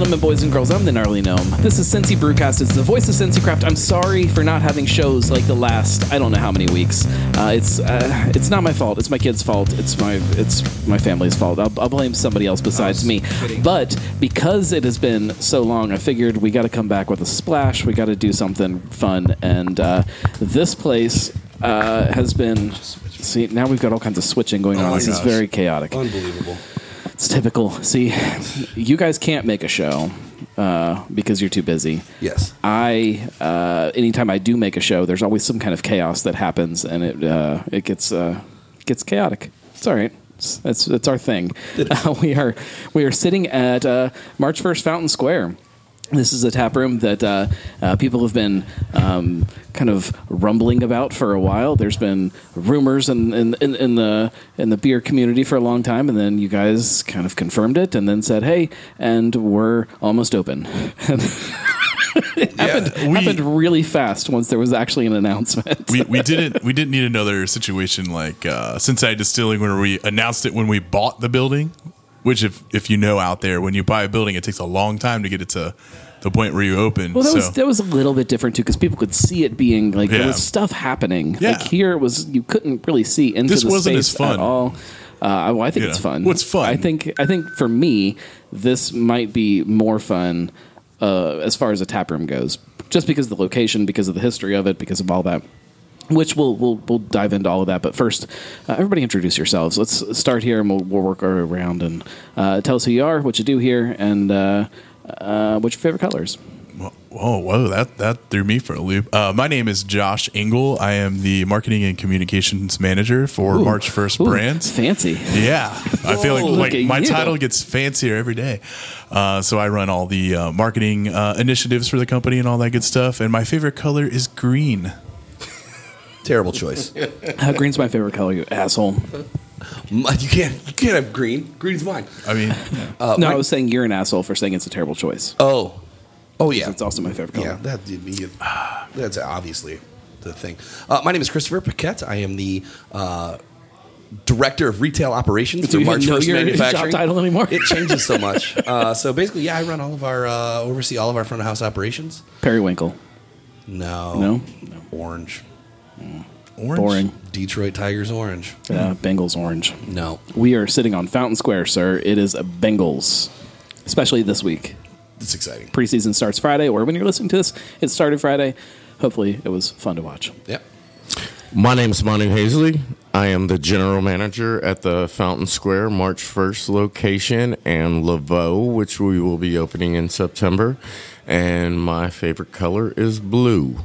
Gentlemen, boys and girls, I'm the Gnarly Gnome. This is Cincy Brewcast. It's the voice of Cincy Craft. I'm sorry for not having shows like the last I don't know how many weeks. Uh, it's uh, it's not my fault. It's my kid's fault. It's my it's my family's fault. I'll, I'll blame somebody else besides me. But because it has been so long, I figured we got to come back with a splash. We got to do something fun, and uh, this place uh, has been. See, now we've got all kinds of switching going Oh on. This is very chaotic. Unbelievable. It's typical. See, you guys can't make a show uh, because you're too busy. Yes. I, uh, anytime I do make a show, there's always some kind of chaos that happens, and it uh, it gets uh, gets chaotic. It's all right. It's it's, it's our thing. Uh, we are we are sitting at uh, March first, Fountain Square. This is a tap room that uh, uh, people have been um, kind of rumbling about for a while. There's been rumors in, in, in, in the in the beer community for a long time, and then you guys kind of confirmed it, and then said, "Hey," and we're almost open. it happened, we- happened really fast once there was actually an announcement. we, we didn't we didn't need another situation like uh, Cincinnati Distilling where we announced it when we bought the building. Which, if if you know out there, when you buy a building, it takes a long time to get it to the point where you open. Well, that so was that was a little bit different too because people could see it being like there Yeah. was stuff happening. Yeah. Like here it was you couldn't really see into This the wasn't space as fun. at all. Uh, well, I think Yeah. it's fun. What's fun? I think I think for me this might be more fun uh, as far as a tap room goes, just because of the location, because of the history of it, because of all that. Which we'll we'll we'll dive into all of that, but first, uh, everybody introduce yourselves. Let's start here, and we'll, we'll work our way around and uh, tell us who you are, what you do here, and uh, uh, what's your favorite colors. Whoa, whoa, that that threw me for a loop. Uh, my name is Josh Engel. I am the marketing and communications manager for Ooh. March First Ooh, Brands. fancy. Yeah, I feel like, Whoa, like look at my you. title gets fancier every day. Uh, so I run all the uh, marketing uh, initiatives for the company and all that good stuff. And my favorite color is green. Terrible choice. Uh, green's my favorite color, you asshole. M- you can't. You can't have green. Green's mine. I mean, Uh, no, my- I was saying you're an asshole for saying it's a terrible choice. Oh. Oh yeah. It's also my favorite color. Yeah. That. you- That's obviously the thing. Uh, my name is Christopher Paquette. I am the. Uh, Director of Retail Operations Do for you March know First your Manufacturing. job title anymore? It changes so much. Uh, so basically, yeah, I run all of our, uh, oversee all of our front of house operations. Periwinkle. No, No? orange. Orange. Boring. Detroit Tigers orange. Uh, Bengals orange. No, We are sitting on Fountain Square, sir. It is a Bengals, especially this week. it's exciting. Preseason starts Friday, or when you're listening to this, it started Friday. Hopefully, it was fun to watch. Yep. My name is Manu Hazeley. I am the general manager at the Fountain Square March 1st location and Laveau, which we will be opening in September. And my favorite color is blue.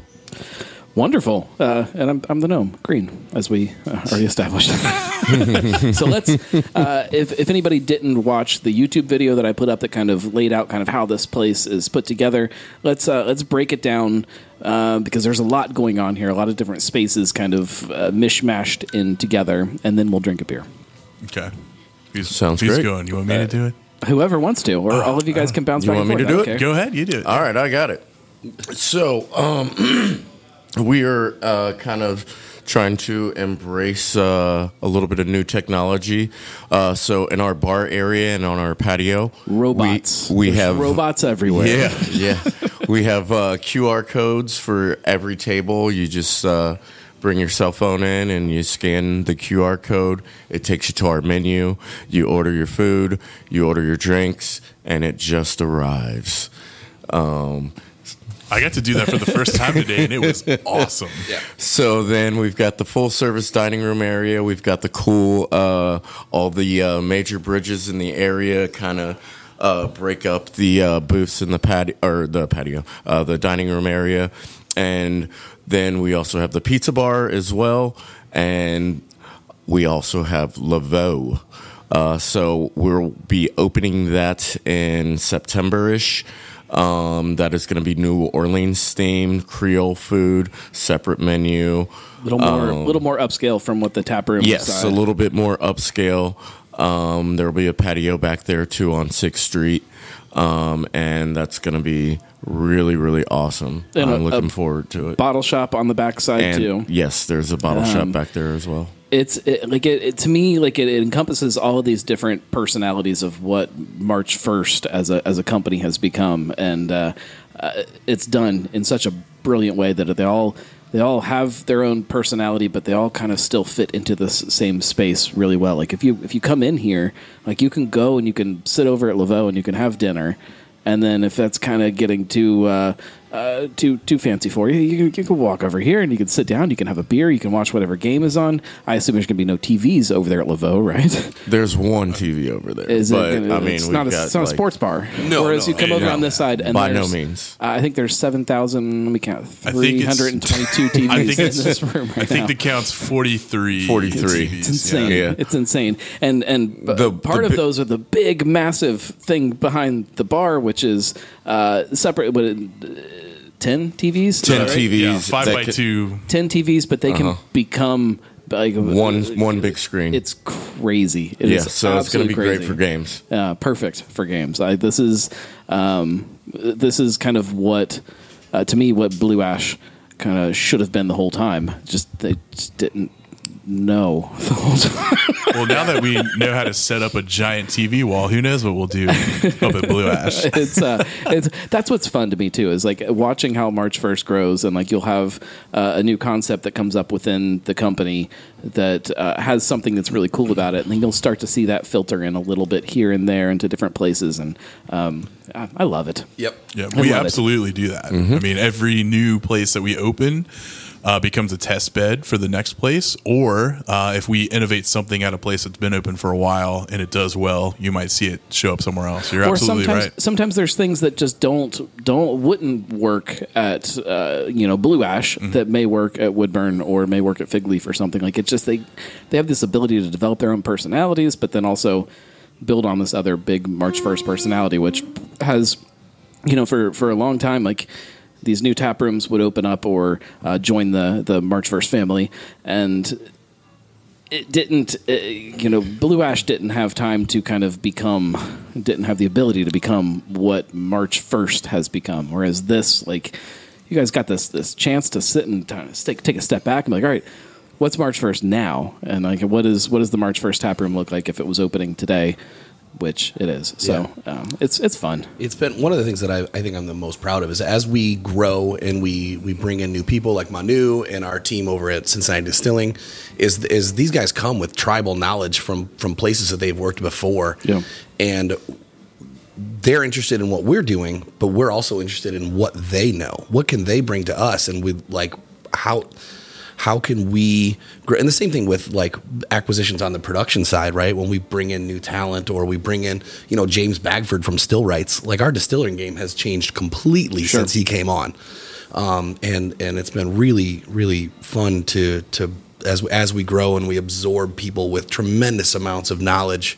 Wonderful. Uh, and I'm, I'm the gnome, green, as we uh, already established. so let's, uh, if, if anybody didn't watch the YouTube video that I put up that kind of laid out kind of how this place is put together, let's, uh, let's break it down uh, because there's a lot going on here, a lot of different spaces kind of uh, mishmashed in together, and then we'll drink a beer. Okay. He's, Sounds he's great. going. You want me to do it? Whoever wants to, or all of you guys can bounce You back want and me forth. to do it? care. Go ahead. You do it. All right, I got it. So, um, we are uh, kind of trying to embrace uh, a little bit of new technology. Uh, so, in our bar area and on our patio, Robots. We, we have robots everywhere. Yeah, yeah. we have uh, QR codes for every table. You just uh, bring your cell phone in and you scan the QR code. It takes you to our menu. You order your food, you order your drinks, and it just arrives. Um, I got to do that for the first time today, and it was awesome. Yeah. So then we've got the full service dining room area. We've got the cool, uh, all the uh, major bridges in the area kind of uh, break up the uh, booths in the patio or the patio, uh, the dining room area, and then we also have the pizza bar as well, and we also have Laveau. Uh, so we'll be opening that in September ish. Um, that is going to be New Orleans themed Creole food, separate menu. little more, little more upscale from what the tap room. Um, Yes, side. a little bit more upscale. Um, there will be a patio back there too on Sixth Street, um, and that's going to be really, really awesome. And I'm a- looking a forward to it. bottle shop on the back side and too. yes, there's a bottle Um, shop back there as well. It's it, like it, it to me like it, it encompasses all of these different personalities of what March First as a as a company has become, and uh, uh, it's done in such a brilliant way that they all they all have their own personality, but they all kind of still fit into this same space really well. Like if you if you come in here, like you can go and you can sit over at Laveau and you can have dinner, and then if that's kind of getting too uh, uh, too too fancy for you, you, can- you can walk over here and you can sit down. You can have a beer. You can watch whatever game is on. I assume there's going to be no TVs over there at Laveau, right? There's one TV over there, Is but it? I mean, it's not a, got, it's not a sports bar. No, Whereas no, you come yeah, over no. on this side, and By no means. uh, I think there's seven thousand. Let me count. I think it's- hundred and twenty-two TVs I think in it's. this room right I think now. the count's forty three. 43. It's insane. Yeah. It's insane. And and The- part the of those are the big, massive thing behind the bar, which is uh, separate. What, uh, ten TVs? 10 right? TVs. Yeah, five by could- two. Ten TVs, but they can Uh-huh. become like One one big screen. It's crazy. It yeah, is so it's going to absolutely be great for games. Uh, perfect for games. I, this is um, this is kind of what uh, to me what Blue Ash kind of should have been the whole time. Just they just didn't know the whole time. Well, now that we know how to set up a giant TV wall, who knows what we'll do up at Blue Ash? it's uh, it's that's what's fun to me too. Is like watching how March first grows, and like you'll have uh, a new concept that comes up within the company that uh, has something that's really cool about it, and then you'll start to see that filter in a little bit here and there into different places, and um, I, I love it. Yep. Yeah, I we love it. absolutely do that. Mm-hmm. I mean, every new place that we open uh, becomes a test bed for the next place. Or uh, if we innovate something at a place that's been open for a while and it does well, you might see it show up somewhere else. You're or absolutely sometimes right. sometimes there's things that just don't don't wouldn't work at uh, you know Blue Ash Mm-hmm. that may work at Woodburn or may work at Fig Leaf or something like it. Just they they have this ability to develop their own personalities, but then also build on this other big March first personality, which has you know for for a long time like. These new tap rooms would open up or uh, join the the March First family, and it didn't uh, you know blue ash didn't have time to kind of become didn't have the ability to become what march 1st has become. Whereas this like you guys got this this chance to sit and of take, take a step back and be like all right what's march 1st now? And like what is what does the march 1st tap room look like if it was opening today which it is. So um, it's it's fun. It's been one of the things that I, I think I'm the most proud of is as we grow and we we bring in new people like Manu and our team over at Cincinnati Distilling, is is these guys come with tribal knowledge from from places that they've worked before, Yeah. and they're interested in what we're doing, but we're also interested in what they know. What can they bring to us, and we like how how can we grow? And the same thing with like acquisitions on the production side, right? When we bring in new talent or we bring in, you know, James Bagford from Still Rights, like our distilling game has changed completely Sure. since he came on, um, and and it's been really really fun to to as as we grow and we absorb people with tremendous amounts of knowledge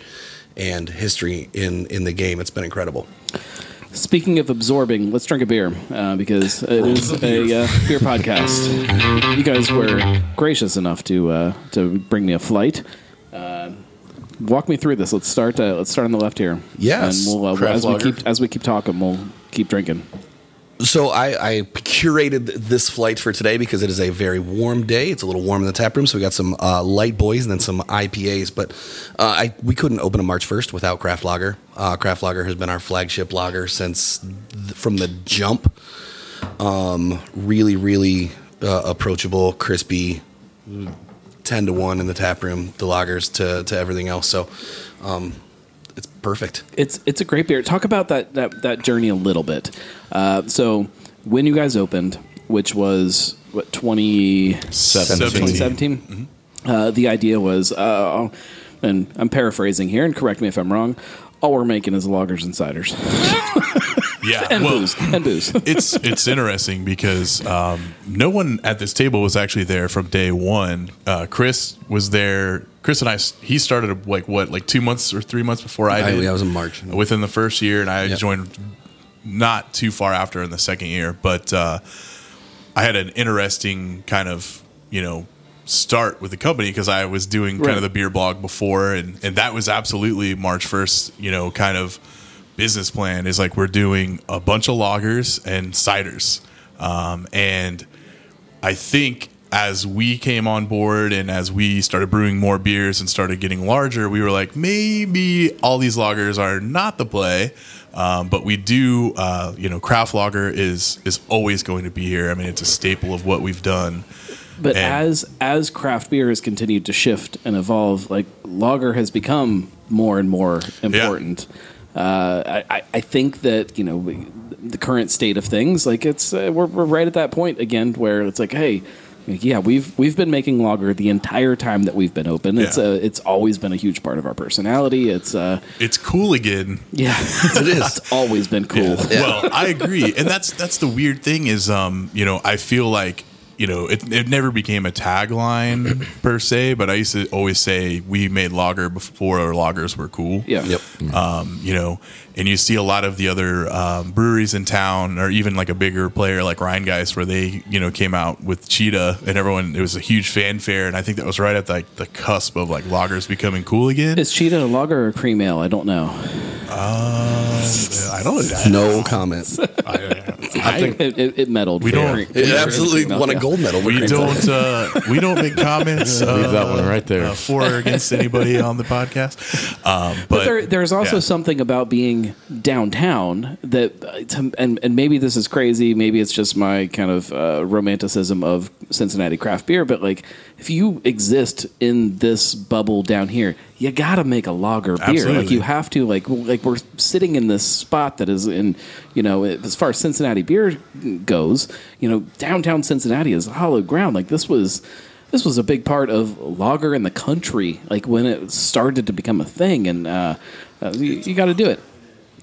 and history in in the game. It's been incredible. Speaking of absorbing, let's drink a beer uh, because it is a uh, beer podcast. You guys were gracious enough to uh, to bring me a flight. Uh, walk me through this. Let's start. Uh, let's start on the left here. Yes. and we'll uh, as we keep as we keep talking, we'll keep drinking. So I, I curated this flight for today because it is a very warm day. It's a little warm in the tap room, so we got some uh, light boys and then some IPAs. But uh, I we couldn't open a March first without Craft Lager. Uh, Craft Lager has been our flagship lager since th- from the jump. Um, really, really uh, approachable, crispy, ten to one in the tap room. The lagers to to everything else. So um, perfect. It's it's a great beer. Talk about that that, that journey a little bit. Uh, so when you guys opened, which was what 20, Seventeen. 2017, uh, the idea was, uh, and I'm paraphrasing here, and correct me if I'm wrong. All we're making is lagers and ciders Yeah, and well, booze and booze. it's it's interesting because um, no one at this table was actually there from day one. Uh, Chris was there. Chris and I, he started like what, like two months or three months before I I- did. yeah, I was in March. within the first year, and I Yep. joined not too far after in the second year. But uh, I had an interesting kind of you know start with the company because I was doing kind of the beer blog before, and and that was absolutely March first. You know, kind of business plan is like we're doing a bunch of lagers and ciders, um, and I think as we came on board and as we started brewing more beers and started getting larger, we were like, maybe all these lagers are not the play. Um, but we do, uh, you know, craft lager is is always going to be here. I mean, it's a staple of what we've done. But And- as as craft beer has continued to shift and evolve, like lager has become more and more important. Uh, I, I- think that you know we- the current state of things, like it's uh, we're, we're right at that point again where it's like, hey, yeah, we've we've been making lager the entire time that we've been open. It's Yeah. uh, it's always been a huge part of our personality. It's uh, It's cool again. yeah, It is. it's always been cool. Well, I agree, and that's that's the weird thing is, um, you know, I feel like you know it, it never became a tagline per se, but I used to always say we made lager before our lagers were cool. Yeah. Yep. Um, you know, and you see a lot of the other um, breweries in town, or even like a bigger player like Rheingeist, where they you know came out with Cheetah, and everyone it was a huge fanfare, and I think that was right at like the cusp of like lagers becoming cool again. Is Cheetah a lager or a cream ale? I don't know. I don't know. No comments. I think It, it, it meddled. We don't- for- It for absolutely cream won a gold medal. we don't uh, we don't make comments. Uh, Leave that one right there. uh, for or against anybody on the podcast. Um, but But there, there's also yeah. something about being downtown that, uh, to- and and maybe this is crazy. Maybe it's just my kind of uh, romanticism of Cincinnati craft beer. But like, if you exist in this bubble down here, you got to make a lager beer. Like you have to. Like like we're sitting in this spot that is in, you know, as far as Cincinnati beer goes, you know, downtown Cincinnati is hollow ground. Like this was. This was a big part of lager in the country, like when it started to become a thing, and uh, uh, you, you got to do it.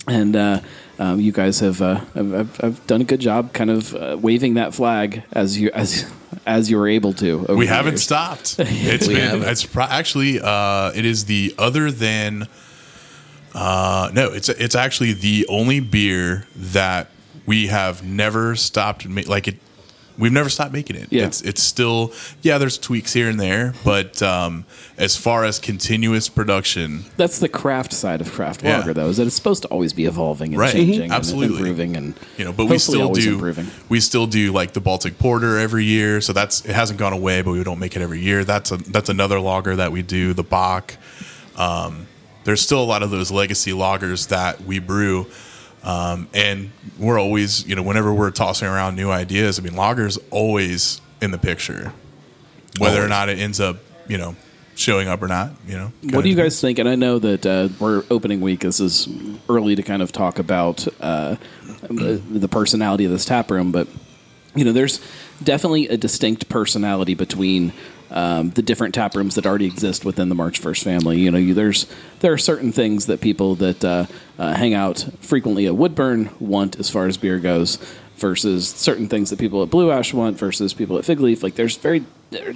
And uh, um, you guys have, uh, have, have, have done a good job, kind of uh, waving that flag as you as as you were able to. over we haven't years. stopped. It's We been haven't. it's pro- actually uh, it is the other than uh, no it's it's actually the only beer that we have never stopped ma- like it. We've never stopped making it. Yeah. It's it's still yeah. There's tweaks here and there, but um, as far as continuous production, That's the craft side of craft Yeah. lager, though, is that it's supposed to always be evolving and Right. changing, Mhm. and Absolutely. improving, and you know but we still do improving. we still do like the baltic porter every year so that's it hasn't gone away but we don't make it every year that's a that's another lager that we do the bach um, there's still a lot of those legacy lagers that we brew um, and we're always you know whenever we're tossing around new ideas i mean lagers always in the picture whether or not it ends up you know showing up or not you know What do you guys think? And I know that uh, we're opening week. This is early to kind of talk about uh, the the personality of this tap room, but you know, there's definitely a distinct personality between um, the different tap rooms that already exist within the March First family. You know, you, there's there are certain things that people that uh, uh, hang out frequently at Woodburn want as far as beer goes. Versus certain things that people at Blue Ash want versus people at Fig Leaf. Like there's very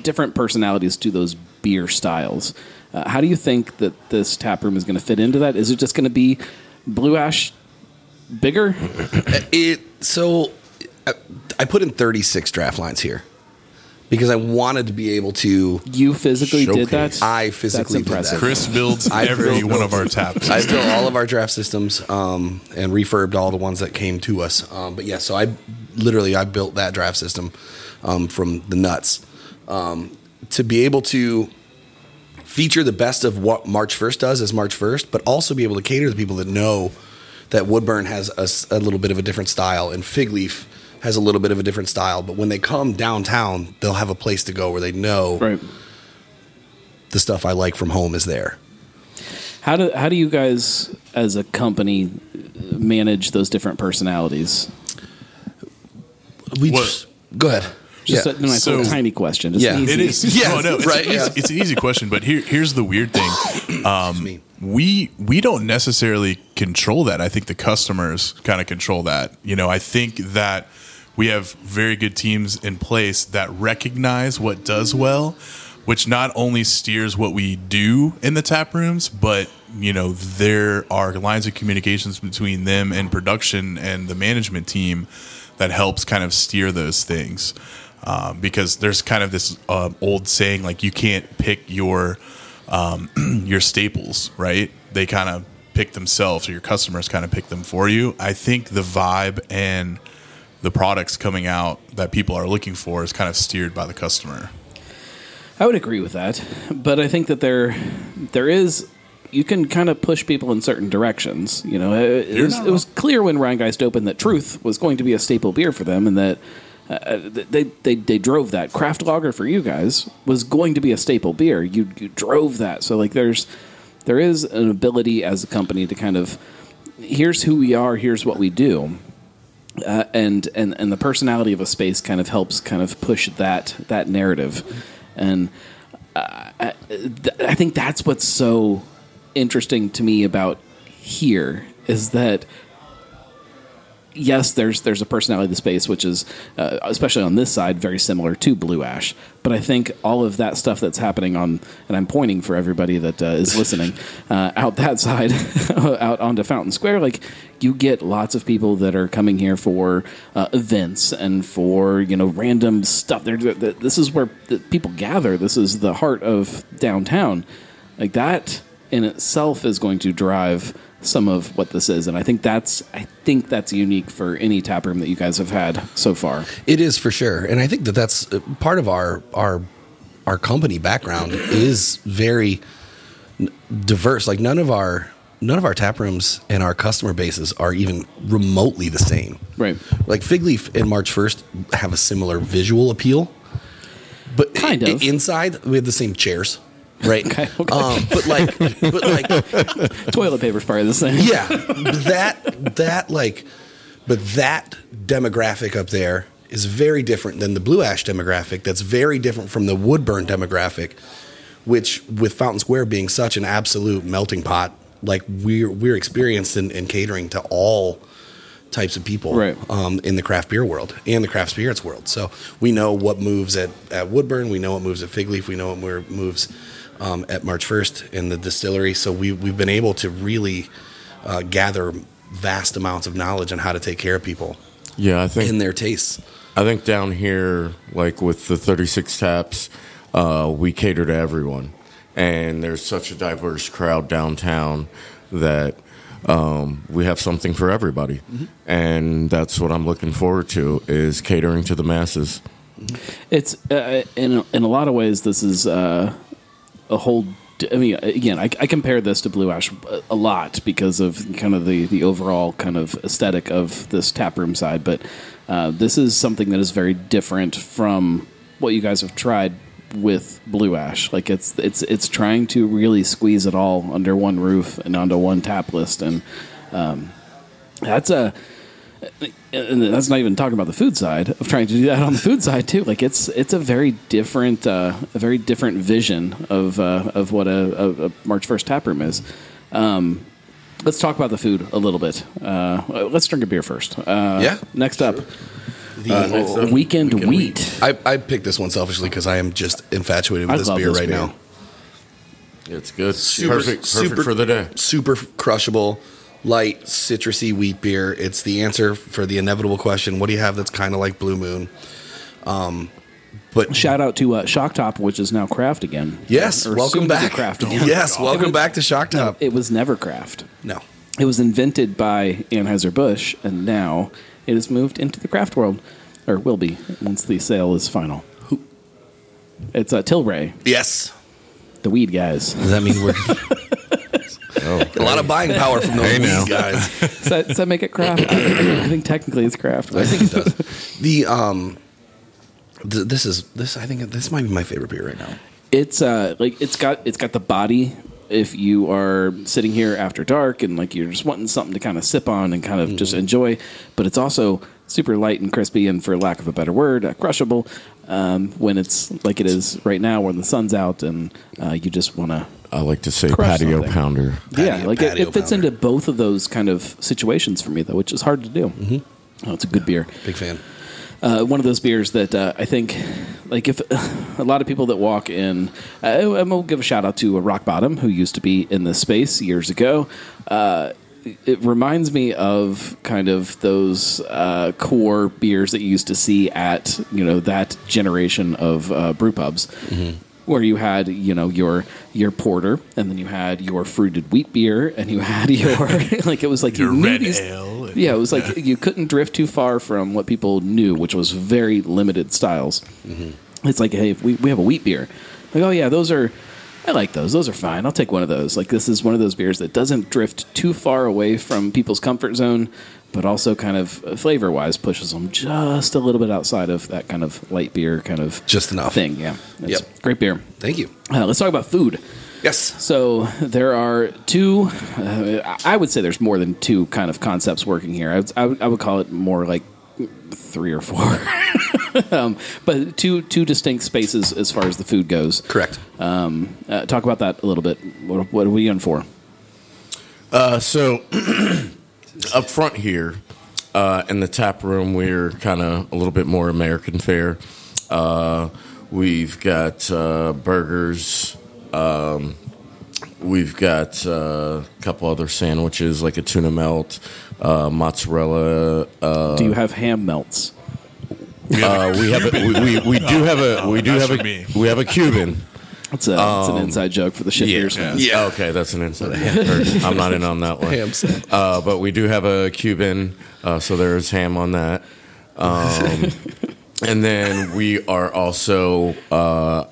different personalities to those beer styles. Uh, how do you think that this tap room is going to fit into that? Is it just going to be Blue Ash bigger? It so I put in 36 draft lines here because I wanted to be able to. You physically did that. I physically did that. chris builds I every built- one of our taps I built all of our draft systems um, and refurbed all the ones that came to us. Um, but yeah, so I literally I built that draft system um, from the nuts um, to be able to feature the best of what March First does as March First, but also be able to cater to people that know that Woodburn has a little bit of a different style and Fig Leaf has a little bit of a different style. But when they come downtown, they'll have a place to go where they know right. the stuff I like from home is there. How do how do you guys as a company manage those different personalities? We just go ahead. Just yeah. a nice So- little tiny question. Just Yeah. easy- It is. Yes, Oh, no, it's, right, an easy, yeah. it's an easy question, but here, here's the weird thing. Um, me. we we don't necessarily control that. I think the customers kind of control that. You know, I think that we have very good teams in place that recognize what does well, which not only steers what we do in the tap rooms, but you know there are lines of communications between them and production and the management team that helps kind of steer those things. Um, because there's kind of this uh, old saying like you can't pick your um, your staples, right? They kind of pick themselves, or your customers kind of pick them for you. I think the vibe and the products coming out that people are looking for is kind of steered by the customer. I would agree with that, but I think that there there is you can kind of push people in certain directions. You know, it, it was, it was clear when Rheingeist opened that Truth was going to be a staple beer for them, and that uh, they, they they drove that. Craft lager for you guys was going to be a staple beer. You you drove that. So like, there's there is an ability as a company to kind of here's who we are, here's what we do. Uh, and, and and the personality of a space kind of helps kind of push that that narrative, and uh, I, th- I think that's what's so interesting to me about here is that yes, there's there's a personality of the space which is uh, especially on this side very similar to Blue Ash. But I think all of that stuff that's happening on, and I'm pointing for everybody that uh, is listening, uh, out that side, out onto Fountain Square, like you get lots of people that are coming here for uh, events and for you know random stuff. They're, th this is where people gather. This is the heart of downtown. Like that in itself is going to drive some of what this is, and I think that's I think that's unique for any tap room that you guys have had so far. It is for sure, and I think that that's uh, part of our our our company background is very diverse. Like none of our none of our tap rooms and our customer bases are even remotely the same. Right. Like Fig Leaf and March First have a similar visual appeal, but Kind of. inside we have the same chairs. Right, Okay, okay. Um, but like, but like, Toilet paper's part of the same. yeah, that that like, but that demographic up there is very different than the blue ash demographic. That's very different from the Woodburn demographic, which with Fountain Square being such an absolute melting pot, like we're we're experienced in, in catering to all types of people Right. um, in the craft beer world and the craft spirits world. So we know what moves at, at Woodburn, we know what moves at Fig Leaf, we know what moves um, at March 1st in the distillery. So we, we've been able to really uh, gather vast amounts of knowledge on how to take care of people Yeah, I think in their tastes. I think down here, like with the 36 taps, uh, we cater to everyone. And there's such a diverse crowd downtown that um, we have something for everybody. And that's what I'm looking forward to is catering to the masses. It's uh, in in a lot of ways this is uh, a whole. I mean, again, I, I compare this to Blue Ash a- lot because of kind of the the overall kind of aesthetic of this taproom side, but uh, this is something that is very different from what you guys have tried with Blue Ash. Like it's it's it's trying to really squeeze it all under one roof and onto one tap list, and um, that's a and that's not even talking about the food side of trying to do that on the food side too. Like it's it's a very different uh, a very different vision of uh, of what a, a, a March first tap room is. Um, let's talk about the food a little bit. Uh, let's drink a beer first. Uh, Yeah, Next up, The, uh, weekend, wheat. I, I picked this one selfishly because I am just infatuated with I this beer this right beer. now. It's good. Super- perfect, perfect super- for the day. super crushable, light, citrusy wheat beer. It's the answer for the inevitable question: What do you have that's kind of like Blue Moon? Um, but Shout out to uh, Shock Top, which is now Craft again. yes, Or soon welcome back. Craft again. Yes, welcome was- back to Shock No, it was never Craft. No, It was invented by Anheuser Busch, and now it has moved into the craft world, or will be once the sale is final. It's uh, Tilray, yes. the weed guys. Does that mean we're a lot of buying power from those Hey, now. weed guys? Does that, does that make it craft? I, I think technically it's craft. I think it does. The um, th- this is this. I think this might be my favorite beer right now. It's uh like it's got it's got the body. If you are sitting here after dark and like you're just wanting something to kind of sip on and kind of just enjoy, but it's also super light and crispy and for lack of a better word, uh, crushable. Um, when it's like it is right now, when the sun's out and uh, you just want to I like to say Crush patio something. pounder. yeah, Patio- like it, patio it fits pounder. into both of those kind of situations for me, though, which is hard to do. Mm-hmm. Oh, it's a good beer. Big fan. Uh, one of those beers that uh, I think, like, if a lot of people that walk in, uh, and we'll give a shout out to uh, Rock Bottom, who used to be in this space years ago. Uh, it reminds me of kind of those uh, core beers that you used to see at you know that generation of uh, brew pubs, where you had you know your your porter, and then you had your fruited wheat beer, and you had your like it was like Your you red these, ale. Yeah, it was like you couldn't drift too far from what people knew, which was very limited styles. Mm-hmm. It's like, hey, if we, we have a wheat beer. Like, oh, yeah, those are, I like those. Those are fine. I'll take one of those. Like, this is one of those beers that doesn't drift too far away from people's comfort zone, but also kind of flavor wise pushes them just a little bit outside of that kind of light beer kind of Just enough. thing. Yeah. It's Yep. Great beer. Thank you. Uh, let's talk about food. Yes. So there are two. Uh, I would say there's more than two kind of concepts working here. I would, I would, I would call it more like three or four, um, but two two distinct spaces as far as the food goes. Correct. Um, uh, talk about that a little bit. What, what are we in for? Uh, so up front here uh, in the tap room, we're kind of a little bit more American fare. Uh, we've got uh, burgers. Um, we've got uh, a couple other sandwiches, like a tuna melt, uh, mozzarella. Uh, Do you have ham melts? We have, uh, we have a, we, we, we do have a we do have a we have a Cuban. It's a it's an inside joke for the shit beers yeah. fans. Yeah. Okay, that's an inside. Heard. I'm not in on that one. Ham set. Uh, but we do have a Cuban, uh, so there's ham on that. Um, and then we are also, uh,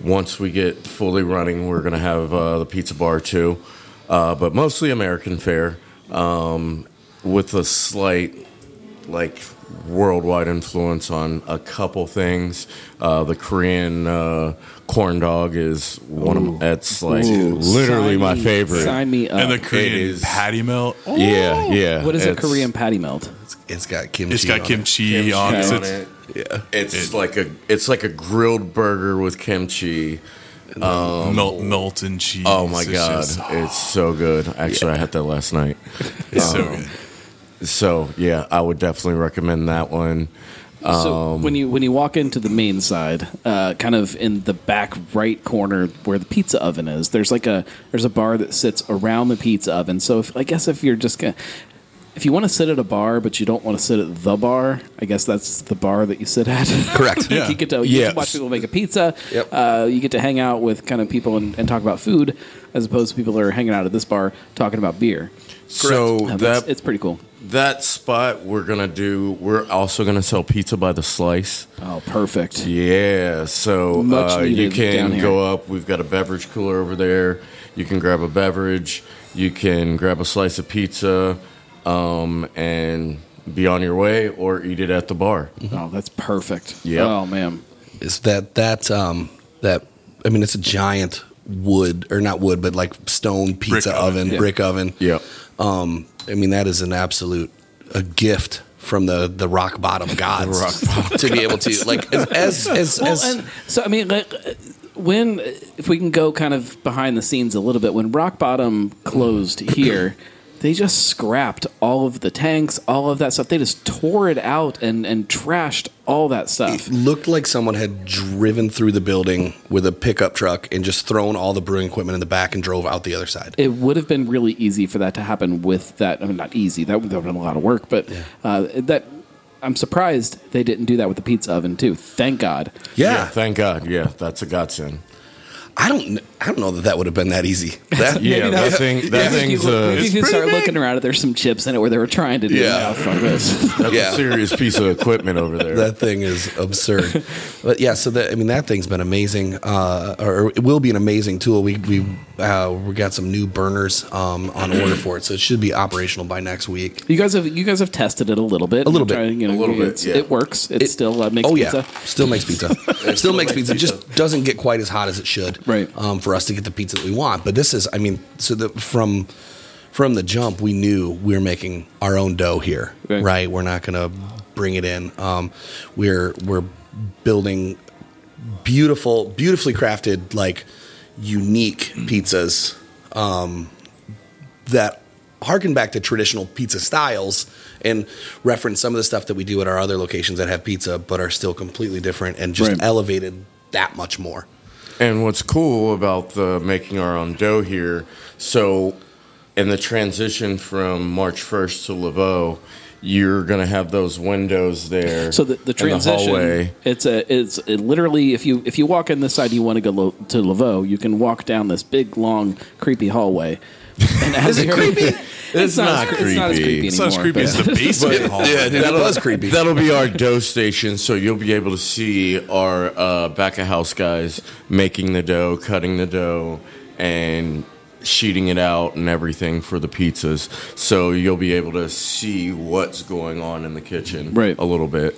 once we get fully running, we're going to have uh, the pizza bar too. Uh, but mostly American fare um, with a slight, like, worldwide influence on a couple things. Uh, the Korean uh, corn dog is one of that's like Ooh. literally Sign my me- favorite. Sign me up. and the Korean is- patty melt. Oh, Yeah, yeah. what is a it's- Korean patty melt? It's got kimchi. It's got on it. kimchi, on it. on It's- it. Yeah. It's It- like a it's like a grilled burger with kimchi. Um, melt, melt and cheese. Oh my It's god, just- it's so good. Actually, I had that last night. it's so um, good. So yeah, I would definitely recommend that one. So when you when you walk into the main side, uh, kind of in the back right corner where the pizza oven is, there's like a there's a bar that sits around the pizza oven. So if, I guess if you're just gonna if you want to sit at a bar but you don't want to sit at the bar, I guess that's the bar that you sit at. Correct. Yeah. you get to you watch people make a pizza. Yep. Uh, you get to hang out with kind of people and, and talk about food, as opposed to people that are hanging out at this bar talking about beer. So Uh, that it's pretty cool. That spot we're gonna do. We're also gonna sell pizza by the slice. Oh, perfect. Yeah, so Much uh, you can go up. We've got a beverage cooler over there. You can grab a beverage. You can grab a slice of pizza, um, and be on your way, or eat it at the bar. Oh, that's perfect. yeah Oh man. is that that um that I mean it's a giant wood or not wood but like stone pizza Brick oven. oven, Yeah. brick oven. yeah Um I mean that is an absolute a gift from the the rock bottom gods rock to be able to like as as as, Well, as and so I mean, like, when if we can go kind of behind the scenes a little bit, when Rock Bottom closed here, they just scrapped all of the tanks, all of that stuff. They just tore it out and and trashed all that stuff. it looked like someone had driven through the building with a pickup truck and just thrown all the brewing equipment in the back and drove out the other side. It would have been really easy for that to happen with that. I mean, not easy. That would have been a lot of work, but uh, that. I'm surprised they didn't do that with the pizza oven too. Thank God. yeah. Thank God. Yeah, that's a godsend. I don't I don't know that that would have been that easy. That, Yeah, that thing. That Maybe thing's you, a. maybe you start looking around it. There's some chips in it where they were trying to do Yeah. yeah. fuck this. That's Yeah. a serious piece of equipment over there. that thing is absurd. but yeah, so that I mean that thing's been amazing, uh, or it will be an amazing tool. We we uh, we got some new burners um, on order for it, so it should be operational by next week. You guys have you guys have tested it a little bit. A little bit. trying, you know, A little bit, yeah. It works. It, It- still uh, makes oh pizza. yeah, still makes pizza. still, makes pizza. Just doesn't get quite as hot as it should. Right. Um, for us to get the pizza that we want. But this is, I mean, so the, from from the jump, we knew we were making our own dough here. Right. Right. We're not going to bring it in. Um, we're we're building beautiful, beautifully crafted, like unique pizzas um, that harken back to traditional pizza styles and reference some of the stuff that we do at our other locations that have pizza but are still completely different and just Right. elevated that much more. And what's cool about the making our own dough here, so in the transition from March 1st to Laveau, you're going to have those windows there. So the, the transition, hallway. it's a it's it literally if you if you walk in this side, you want to go lo- to Laveau, you can walk down this big long creepy hallway. And as Is it creepy? It's, not as- It's not as creepy. creepy It's not as anymore, creepy as the basement hall. Yeah, dude, that was creepy. That'll be our dough station, so you'll be able to see our uh, back of house guys making the dough, cutting the dough, and sheeting it out and everything for the pizzas. So you'll be able to see what's going on in the kitchen Right. a little bit.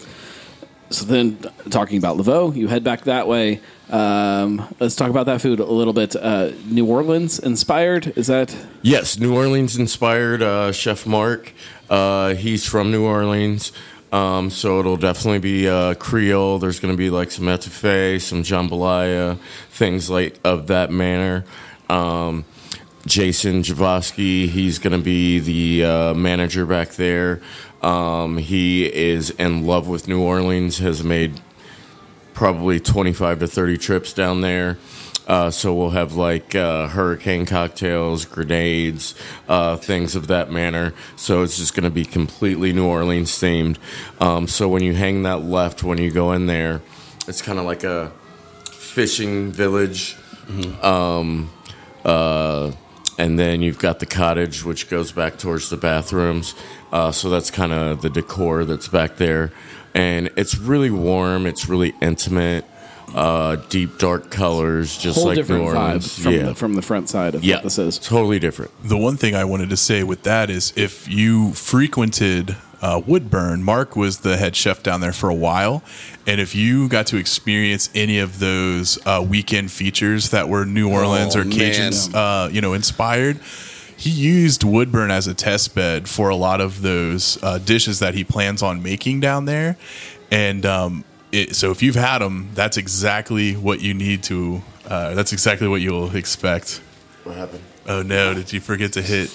So then, talking about Laveau, you head back that way. Um, let's talk about that food a little bit. Uh, New Orleans inspired? Is that Yes, New Orleans inspired uh, Chef Mark. Uh, he's from New Orleans. Um, so it'll definitely be uh, Creole. There's going to be like some etouffee, some jambalaya, things like of that manner. Um, Jason Javosky, he's going to be the uh, manager back there. Um, he is in love with New Orleans, has made probably 25 to 30 trips down there. Uh, so we'll have like uh, hurricane cocktails, grenades, uh, things of that manner. So it's just going to be completely New Orleans themed. Um, so when you hang that left, when you go in there, it's kind of like a fishing village. Um, uh, and then you've got the cottage, which goes back towards the bathrooms. Uh, so that's kind of the decor that's back there. And it's really warm, it's really intimate, uh, deep, dark colors, just whole like different New vibe from, yeah. the, from the front side of yeah, what this is? totally different. The one thing I wanted to say with that is if you frequented uh, Woodburn, Mark was the head chef down there for a while. And if you got to experience any of those uh, weekend features that were New Orleans Oh, or Cajun, uh, you know, inspired, he used Woodburn as a test bed for a lot of those uh, dishes that he plans on making down there. And um, it, so if you've had them, that's exactly what you need to. Uh, that's exactly what you'll expect. What happened? Oh no! Did you forget to hit?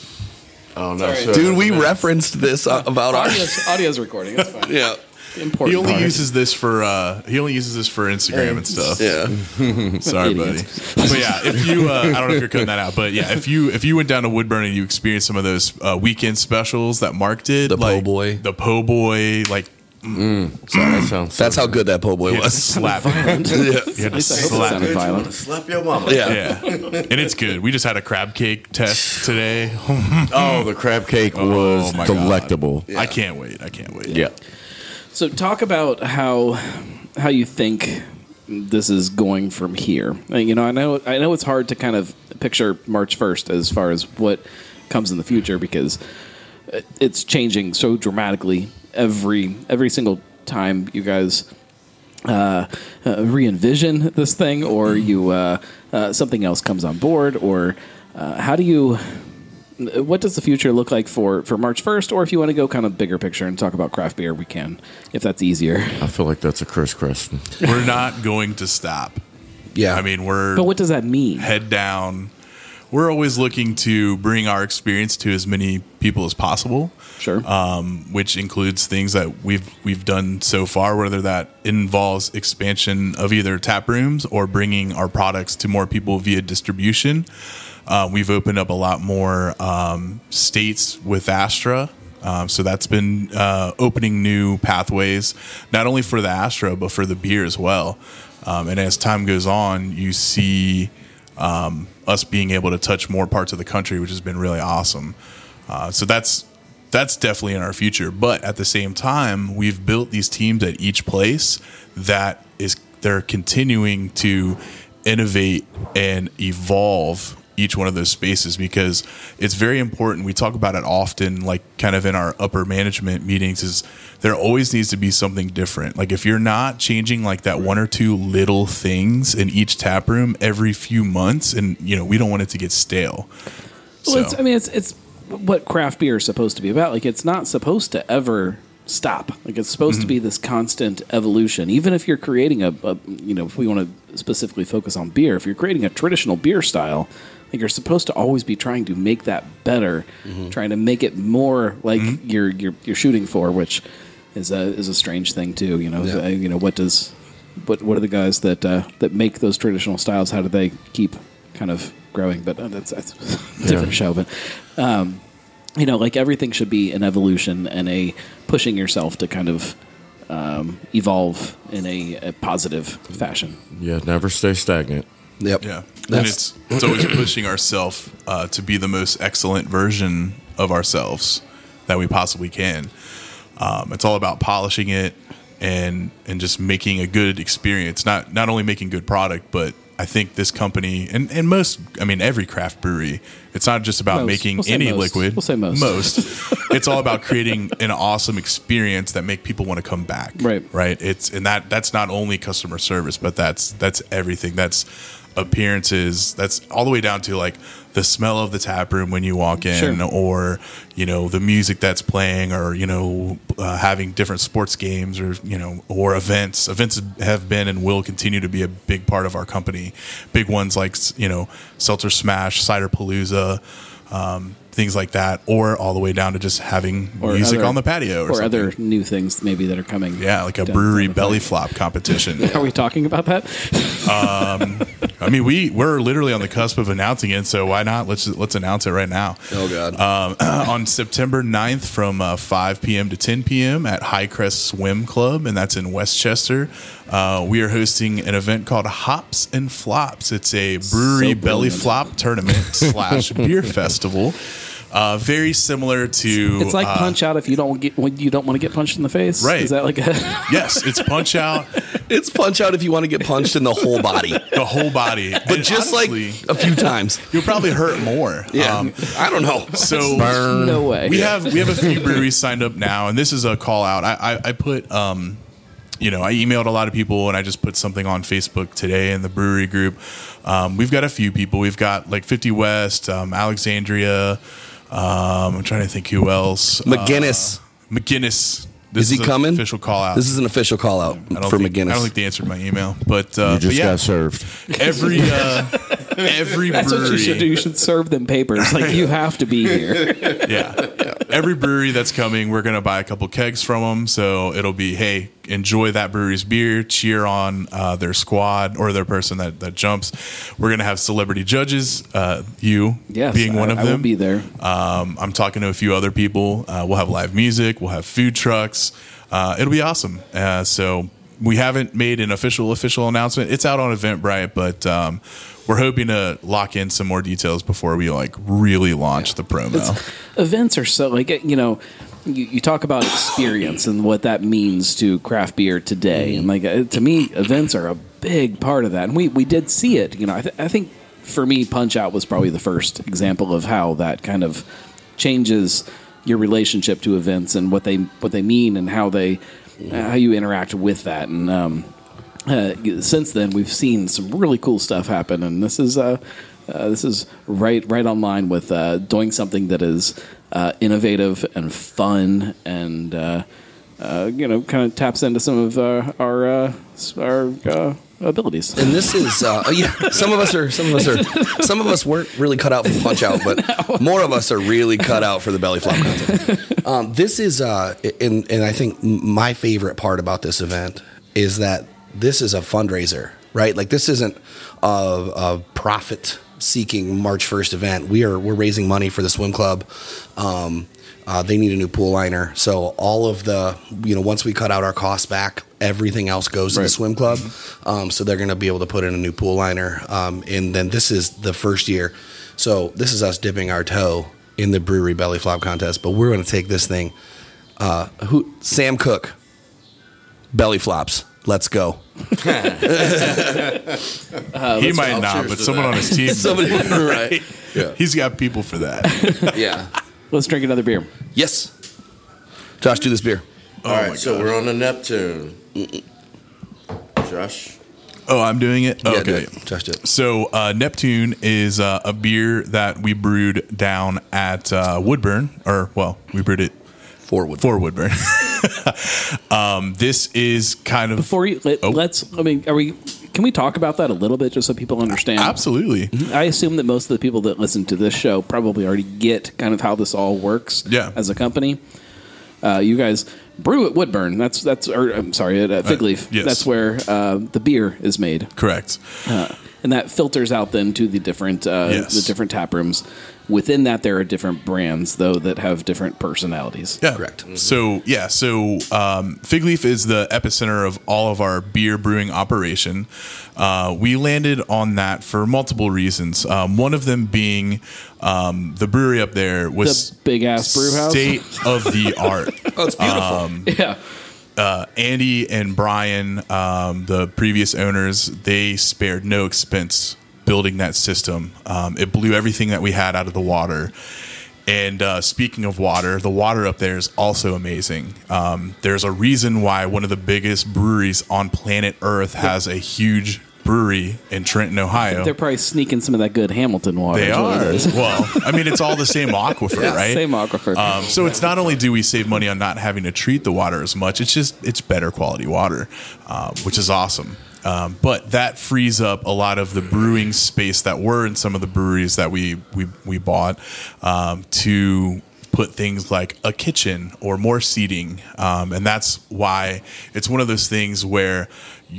Oh, no. Sorry. Dude, we referenced this uh, about our. Audio's, audio's recording. It's fine. Yeah. Important. He only part. uses this for uh, he only uses this for Instagram and stuff. Yeah. Sorry, buddy. But yeah, if you uh, I don't know if you're cutting that out, but yeah, if you if you went down to Woodburn and you experienced some of those uh, weekend specials that Mark did, The po' boy. the po' boy, like Sorry, that sounds so That's how good that po' boy you had to was. slap it. Violent. You had to I hope it slap sounded it. violent. Slap your mama. Yeah. Yeah, and it's good. We just had a crab cake test today. Oh, the crab cake was Oh, my God. delectable. I can't wait. I can't wait. Yeah. So talk about how how you think this is going from here. Uh, You know, I know I know it's hard to kind of picture March first as far as what comes in the future because it- it's changing so dramatically every every single time you guys uh, uh, re-envision this thing or you uh, uh, something else comes on board or uh, how do you what does the future look like for, for March 1st? Or if you want to go kind of bigger picture and talk about craft beer, we can, if that's easier. I feel like that's a Chris question. We're not going to stop. Yeah. I mean, we're But what does that mean? head down. We're always looking to bring our experience to as many people as possible. Sure. um, which includes things that we've we've done so far, whether that involves expansion of either tap rooms or bringing our products to more people via distribution. Uh, we've opened up a lot more um, states with Astra. Um, so that's been uh, opening new pathways, not only for the Astra, but for the beer as well. Um, and as time goes on, you see um, us being able to touch more parts of the country, which has been really awesome. Uh, so that's that's definitely in our future. But at the same time, we've built these teams at each place that is they're continuing to innovate and evolve each one of those spaces because it's very important. We talk about it often, like kind of in our upper management meetings, is there always needs to be something different. Like if you're not changing like that one or two little things in each tap room every few months, and you know, we don't want it to get stale. Well, it's, So- I mean, it's it's what craft beer is supposed to be about. Like, it's not supposed to ever stop. Like, it's supposed to be this constant evolution. Even if you're creating a, a, you know, if we want to specifically focus on beer, if you're creating a traditional beer style, like you're supposed to always be trying to make that better, trying to make it more like you're you're you're shooting for, which is a is a strange thing too. You know, Yeah. Uh, you know what does what what are the guys that uh, that make those traditional styles? How do they keep kind of growing? But uh, that's, that's a different show. But um, you know, like everything should be an evolution and a pushing yourself to kind of um, evolve in a, a positive fashion. Yeah, never stay stagnant. Yep. Yeah, and That's- it's it's always pushing ourselves uh, to be the most excellent version of ourselves that we possibly can. Um, it's all about polishing it and and just making a good experience. Not not only making good product, but I think this company and, and most, I mean, every craft brewery, it's not just about Most. making We'll any most. liquid. We'll say most. Most. it's all about creating an awesome experience that make people want to come back. Right. Right. It's and that that's not only customer service, but that's that's everything. That's appearances. That's all the way down to like the smell of the tap room when you walk in, Sure. or you know the music that's playing, or you know uh, having different sports games, or you know or events. Events have been and will continue to be a big part of our company. Big ones like you know Seltzer Smash, Cider Palooza. Um, things like that, or all the way down to just having Or music other- on the patio, or, or other new things maybe that are coming. yeah, like a brewery belly flop competition. Are we talking about that? I mean, we we're literally on the cusp of announcing it, so why not? Let's let's announce it right now. Oh God. Um, on September 9th from uh, 5 p.m. to 10 p.m. at Highcrest Swim Club, and that's in Westchester. Uh, we are hosting an event called Hops and Flops. It's a brewery So belly flop tournament slash beer festival. Uh, very similar to It's like uh, punch out if you don't get when you don't want to get punched in the face. Right. Is that like a yes, it's punch out it's punch out if you want to get punched in the whole body, the whole body, but just like a few times. you'll probably hurt more. Yeah. Um, I don't know. so no way? we have we have a few breweries signed up now, and this is a call out. I I, I put um, you know, I emailed a lot of people, and I just put something on Facebook today in the brewery group. Um, we've got a few people. We've got like Fifty West, um, Alexandria. Um, I'm trying to think who else. McGinnis. Uh, McGinnis. This is he an coming? Official call out. This is an official call out for think, McGinnis. I don't think they answered my email, but uh, You just but yeah, got served. every uh, every That's brewery. what you should do. You should serve them papers. Like you have to be here. yeah. Every brewery that's coming, we're going to buy a couple kegs from them. So it'll be, hey, enjoy that brewery's beer, cheer on uh, their squad or their person that, that jumps. We're going to have celebrity judges, uh, you Yes, being one I- of I will them. be there. Um, I'm talking to a few other people. Uh, we'll have live music, we'll have food trucks. Uh, it'll be awesome. Uh, so we haven't made an official official announcement. It's out on Eventbrite, but um, we're hoping to lock in some more details before we like really launch the promo. events are so like you know you, you talk about experience and what that means to craft beer today. And like uh, to me events are a big part of that. And we we did see it you know. I, th- I think for me punch out was probably the first example of how that kind of changes your relationship to events and what they what they mean and how they how you interact with that. And um uh, since then we've seen some really cool stuff happen and this is uh, uh, this is right right on line with uh, doing something that is uh, innovative and fun and uh, uh, you know kind of taps into some of uh, our uh, our uh, abilities and this is uh, yeah. Some of us are. Some of us are. Some of us weren't really cut out for punch out, but more of us are really cut out for the belly flop content. Um, this is, uh, and and I think my favorite part about this event is that this is a fundraiser, right? Like this isn't a, a profit seeking March first event. We are we're raising money for the swim club. Um, uh, they need a new pool liner, so all of the you know once we cut out our costs back, everything else goes to the swim club. Um, so they're going to be able to put in a new pool liner, um, and then this is the first year. So this is us dipping our toe in the brewery belly flop contest, but we're going to take this thing. Uh, who Sam Cook belly flops. Let's go. he might not, but someone that. on his team. Somebody right? Yeah. He's got people for that. Yeah. let's drink another beer Yes. Josh, do this beer. Oh All my right, so we're on the Neptune. Josh, Oh, I'm doing it. Yeah, do okay. it. Josh, do it. So uh, Neptune is uh, a beer that we brewed down at uh, Woodburn, or well, we brewed it Forward. for Woodburn. um, this is kind of before you let, Oh. let's i mean are we can we talk about that a little bit just so people understand absolutely I assume that most of the people that listen to this show probably already get kind of how this all works Yeah. as a company. Uh, you guys brew at Woodburn. That's that's or I'm sorry at uh, Fig Leaf. yes. That's where uh, the beer is made, correct. uh, and that filters out then to the different uh, Yes. the different tap rooms. Within that there are different brands though that have different personalities. Yeah, Correct. So yeah, so um, Fig Leaf is the epicenter of all of our beer brewing operation. Uh, we landed on that for multiple reasons. Um, one of them being um, the brewery up there was The big ass brew house. state of the art. Oh, it's beautiful. Um, Yeah. uh, Andy and Brian, um, the previous owners, they spared no expense building that system. Um, it blew everything that we had out of the water. And uh, speaking of water, the water up there is also amazing. Um, there's a reason why one of the biggest breweries on planet Earth has a huge brewery in Trenton, Ohio. They're probably sneaking some of that good Hamilton water. They is what it are. well, I mean, it's all the same aquifer, right? Same aquifer. Um, so it's not only do we save money on not having to treat the water as much, it's just it's better quality water, uh, which is awesome. Um, but that frees up a lot of the brewing space that were in some of the breweries that we we we bought um, to put things like a kitchen or more seating, um, and that's why it's one of those things where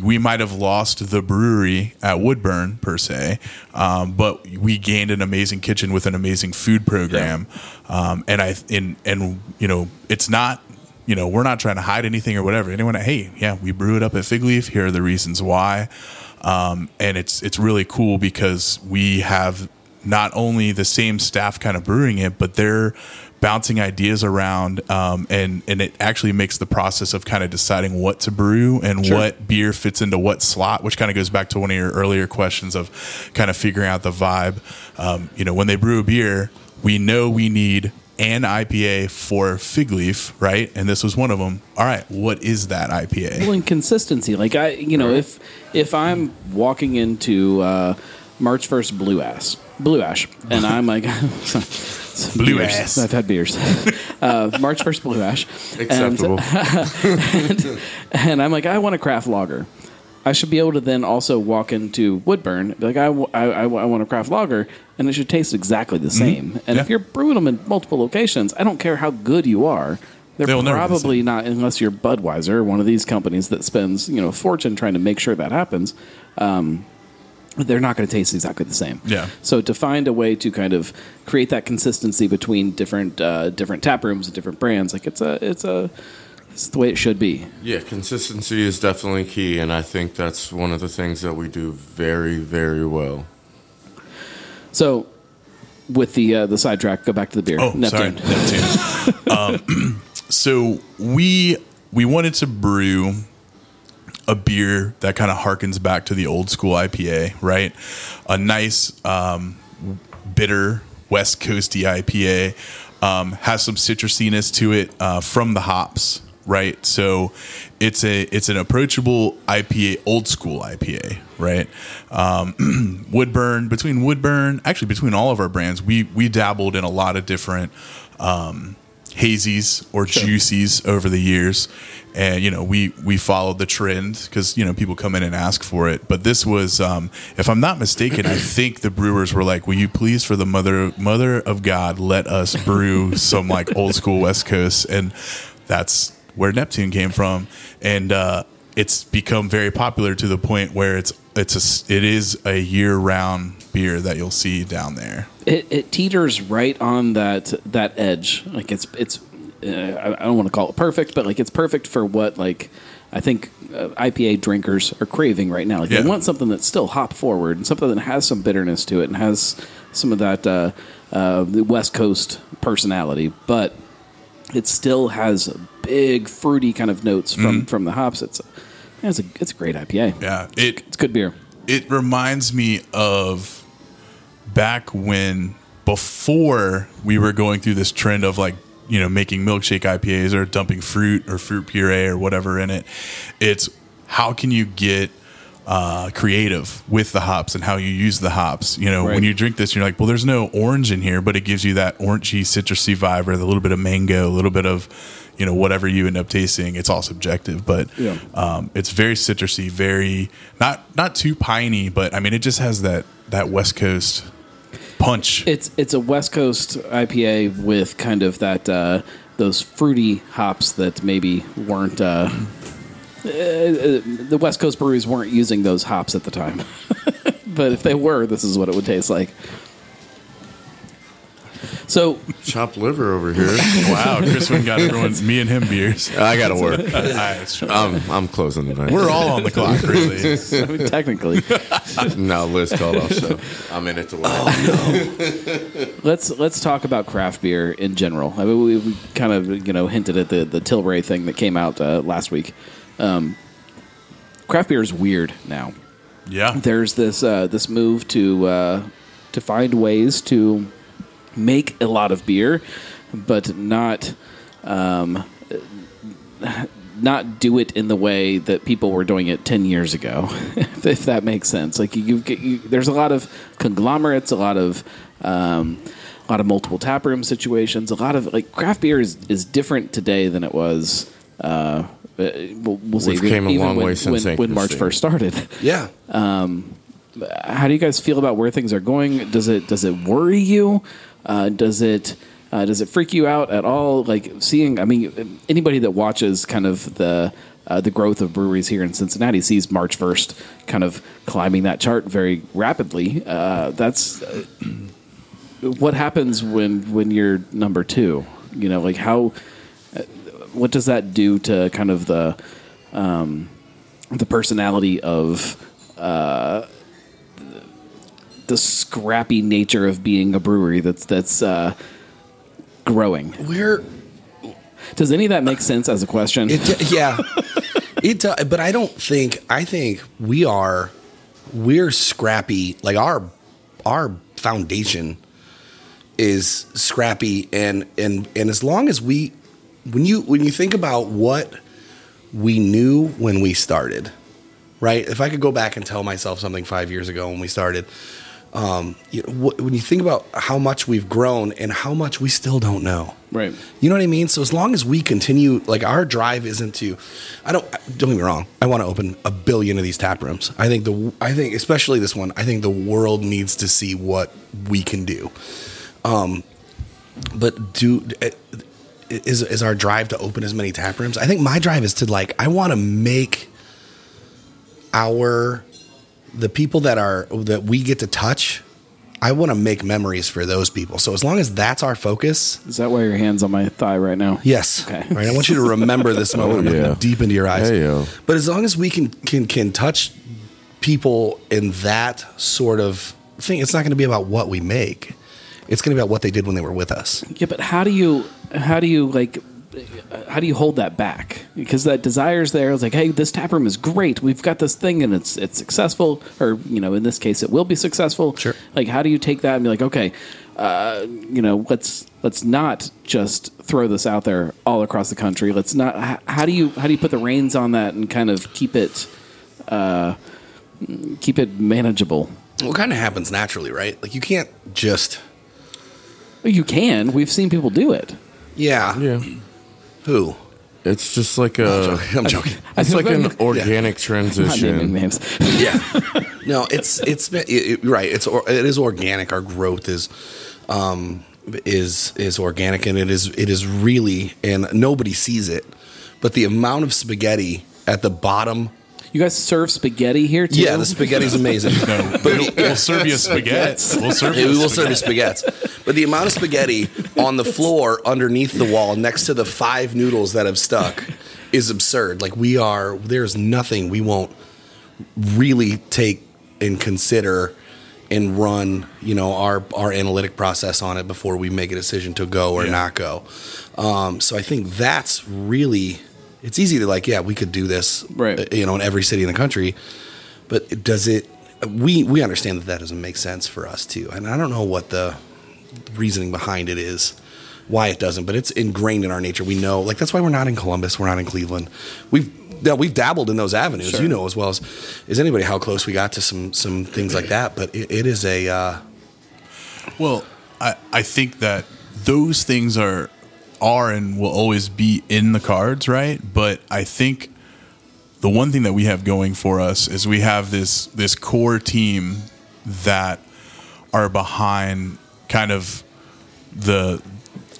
we might have lost the brewery at Woodburn per se, um, but we gained an amazing kitchen with an amazing food program, um, and I in and you know it's not you know we're not trying to hide anything or whatever. Anyone, hey, yeah, we brew it up at Fig Leaf. Here are the reasons why, um, and it's it's really cool because we have not only the same staff kind of brewing it, but they're bouncing ideas around um, and and it actually makes the process of kind of deciding what to brew and what beer fits into what slot which kind of goes back to one of your earlier questions of kind of figuring out the vibe um, you know when they brew a beer we know we need an IPA for fig leaf right and this was one of them all right what is that IPA well, inconsistency. Like I, you know, if if I'm walking into uh, March first Blue Ass, Blue Ash, and I'm like, Blue beers. Ass. I've had beers. uh, March first Blue Ash, Acceptable. and, and I'm like, I want a craft lager. I should be able to then also walk into Woodburn, be like, I, w- I, I w- I want a craft lager, and it should taste exactly the same. And if you're brewing them in multiple locations, I don't care how good you are. They're They'll probably not, unless you're Budweiser, one of these companies that spends you know a fortune trying to make sure that happens. Um, they're not going to taste exactly the same. Yeah. So to find a way to kind of create that consistency between different uh, different tap rooms and different brands, like it's a it's a it's the way it should be. Yeah, consistency is definitely key, and I think that's one of the things that we do very, very well. So with the uh, the sidetrack, go back to the beer. Oh, Neptune. sorry, Neptune. um, so we we wanted to brew a beer that kind of harkens back to the old school IPA, right? A nice um, bitter West Coasty IPA um, has some citrusiness to it uh, from the hops, right? So it's a it's an approachable IPA, old school IPA, right? Um, Woodburn between Woodburn, actually between all of our brands, we we dabbled in a lot of different um, hazies or juicies over the years and you know we we followed the trend because you know people come in and ask for it but this was um, if i'm not mistaken i think the brewers were like will you please for the mother mother of god let us brew some like old school west coast and that's where neptune came from and uh, it's become very popular to the point where it's it's a it is a year round beer that you'll see down there it, it teeters right on that that edge. Like it's it's uh, I don't want to call it perfect, but like it's perfect for what like I think uh, IPA drinkers are craving right now. Like Yeah. they want something that's still hop forward and something that has some bitterness to it and has some of that uh, uh, the West Coast personality, but it still has big fruity kind of notes from mm-hmm. from the hops. It's a, it's a it's a great IPA. yeah it It's good beer. it reminds me of back when before we were going through this trend of like you know making milkshake IPAs or dumping fruit or fruit puree or whatever in it. It's how can you get uh, creative with the hops and how you use the hops. You know, Right. when you drink this, you're like, well, there's no orange in here, but it gives you that orangey, citrusy vibe or a little bit of mango, a little bit of, you know, whatever you end up tasting. It's all subjective, but Yeah. um, it's very citrusy, very not not too piney, but I mean, it just has that that West Coast punch. It's it's a West Coast IPA with kind of that uh, those fruity hops that maybe weren't uh, uh, the West Coast breweries weren't using those hops at the time. but if they were, this is what it would taste like. So Chopped liver over here. Wow, Chris went got everyone, me and him beers. I gotta work. I'm I'm closing tonight. We're all on the clock, really. I mean, technically, no, Liz called off, so I'm in it to win. let's let's talk about craft beer in general. I mean, we, we kind of you know hinted at the the Tilray thing that came out uh, last week. Um, craft beer is weird now. Yeah. there's this uh, this move to uh, to find ways to make a lot of beer, but not um, not do it in the way that people were doing it ten years ago, if that makes sense. Like you, you, you there's a lot of conglomerates, a lot of um, a lot of multiple taproom situations, a lot of like craft beer is, is different today than it was. Uh, we'll, we'll say We've came a long when, way since when, when March first started. Yeah. How do you guys feel about where things are going? Does it does it worry you? Uh, does it uh, does it freak you out at all? Like seeing, I mean, anybody that watches kind of the uh, the growth of breweries here in Cincinnati sees March first kind of climbing that chart very rapidly. Uh, that's uh, what happens when when you're number two. You know, like how uh, what does that do to kind of the um, the personality of uh, the scrappy nature of being a brewery that's that's uh, growing. We're Does any of that make sense as a question? It, yeah, it. do- But I don't think. I think we are. We're scrappy. Like our our foundation is scrappy, and and and as long as we, when you when you think about what we knew when we started, right? If I could go back and tell myself something five years ago when we started, um, you know, wh- when you think about how much we've grown and how much we still don't know, Right. You know what I mean? So as long as we continue, like our drive isn't to, I don't. Don't get me wrong. I want to open a billion of these tap rooms. I think the, I think especially this one. I think the world needs to see what we can do. Um, but do is is our drive to open as many tap rooms? I think my drive is to like I want to make our the people that are that we get to touch. I want to make memories for those people. So as long as that's our focus, Is that why your hands on my thigh right now? Yes. Okay. Right. I want you to remember this oh, moment. I'm yeah. deep into your eyes. Hey, yo. But as long as we can can can touch people in that sort of thing, it's not going to be about what we make. It's going to be about what they did when they were with us. Yeah, but how do you how do you like how do you hold that back? Because that desire's there. It's like, hey, this tap room is great. We've got this thing, and it's it's successful, or you know, in this case, it will be successful. Sure. Like, how do you take that and be like, okay, uh, you know, let's let's not just throw this out there all across the country. Let's not. How, how do you how do you put the reins on that and kind of keep it uh, keep it manageable? Well, it kind of happens naturally, right? Like you can't just You can. We've seen people do it. yeah. Yeah. Who? It's just like a. I'm joking. It's like an I'm organic not naming transition. names. yeah. No, it's it's been- it, it- right. It's or, it is organic. Our growth is um is is organic, and it is it is really and nobody sees it, but the amount of spaghetti at the bottom. You guys serve spaghetti here too? Yeah, the spaghetti's amazing. No, we'll, we'll serve you spaghetti. We'll serve Yeah, you we will serve spaghetti. you spaghetti. But the amount of spaghetti on the floor underneath the wall next to the five noodles that have stuck is absurd. Like we are there's nothing we won't really take and consider and run, you know, our our analytic process on it before we make a decision to go or Yeah. not go. Um, so I think that's really it's easy to like, yeah, we could do this, Right. uh, You know, in every city in the country, but does it? We we understand that that doesn't make sense for us too, and I don't know what the reasoning behind it is, why it doesn't, but it's ingrained in our nature. We know, like that's why we're not in Columbus, we're not in Cleveland. We've now we've dabbled in those avenues, you know as well as as anybody how close we got to some some things like that. But it, it is a uh, Well, I, I think that those things are are and will always be in the cards, right? But I think the one thing that we have going for us is we have this this core team that are behind kind of the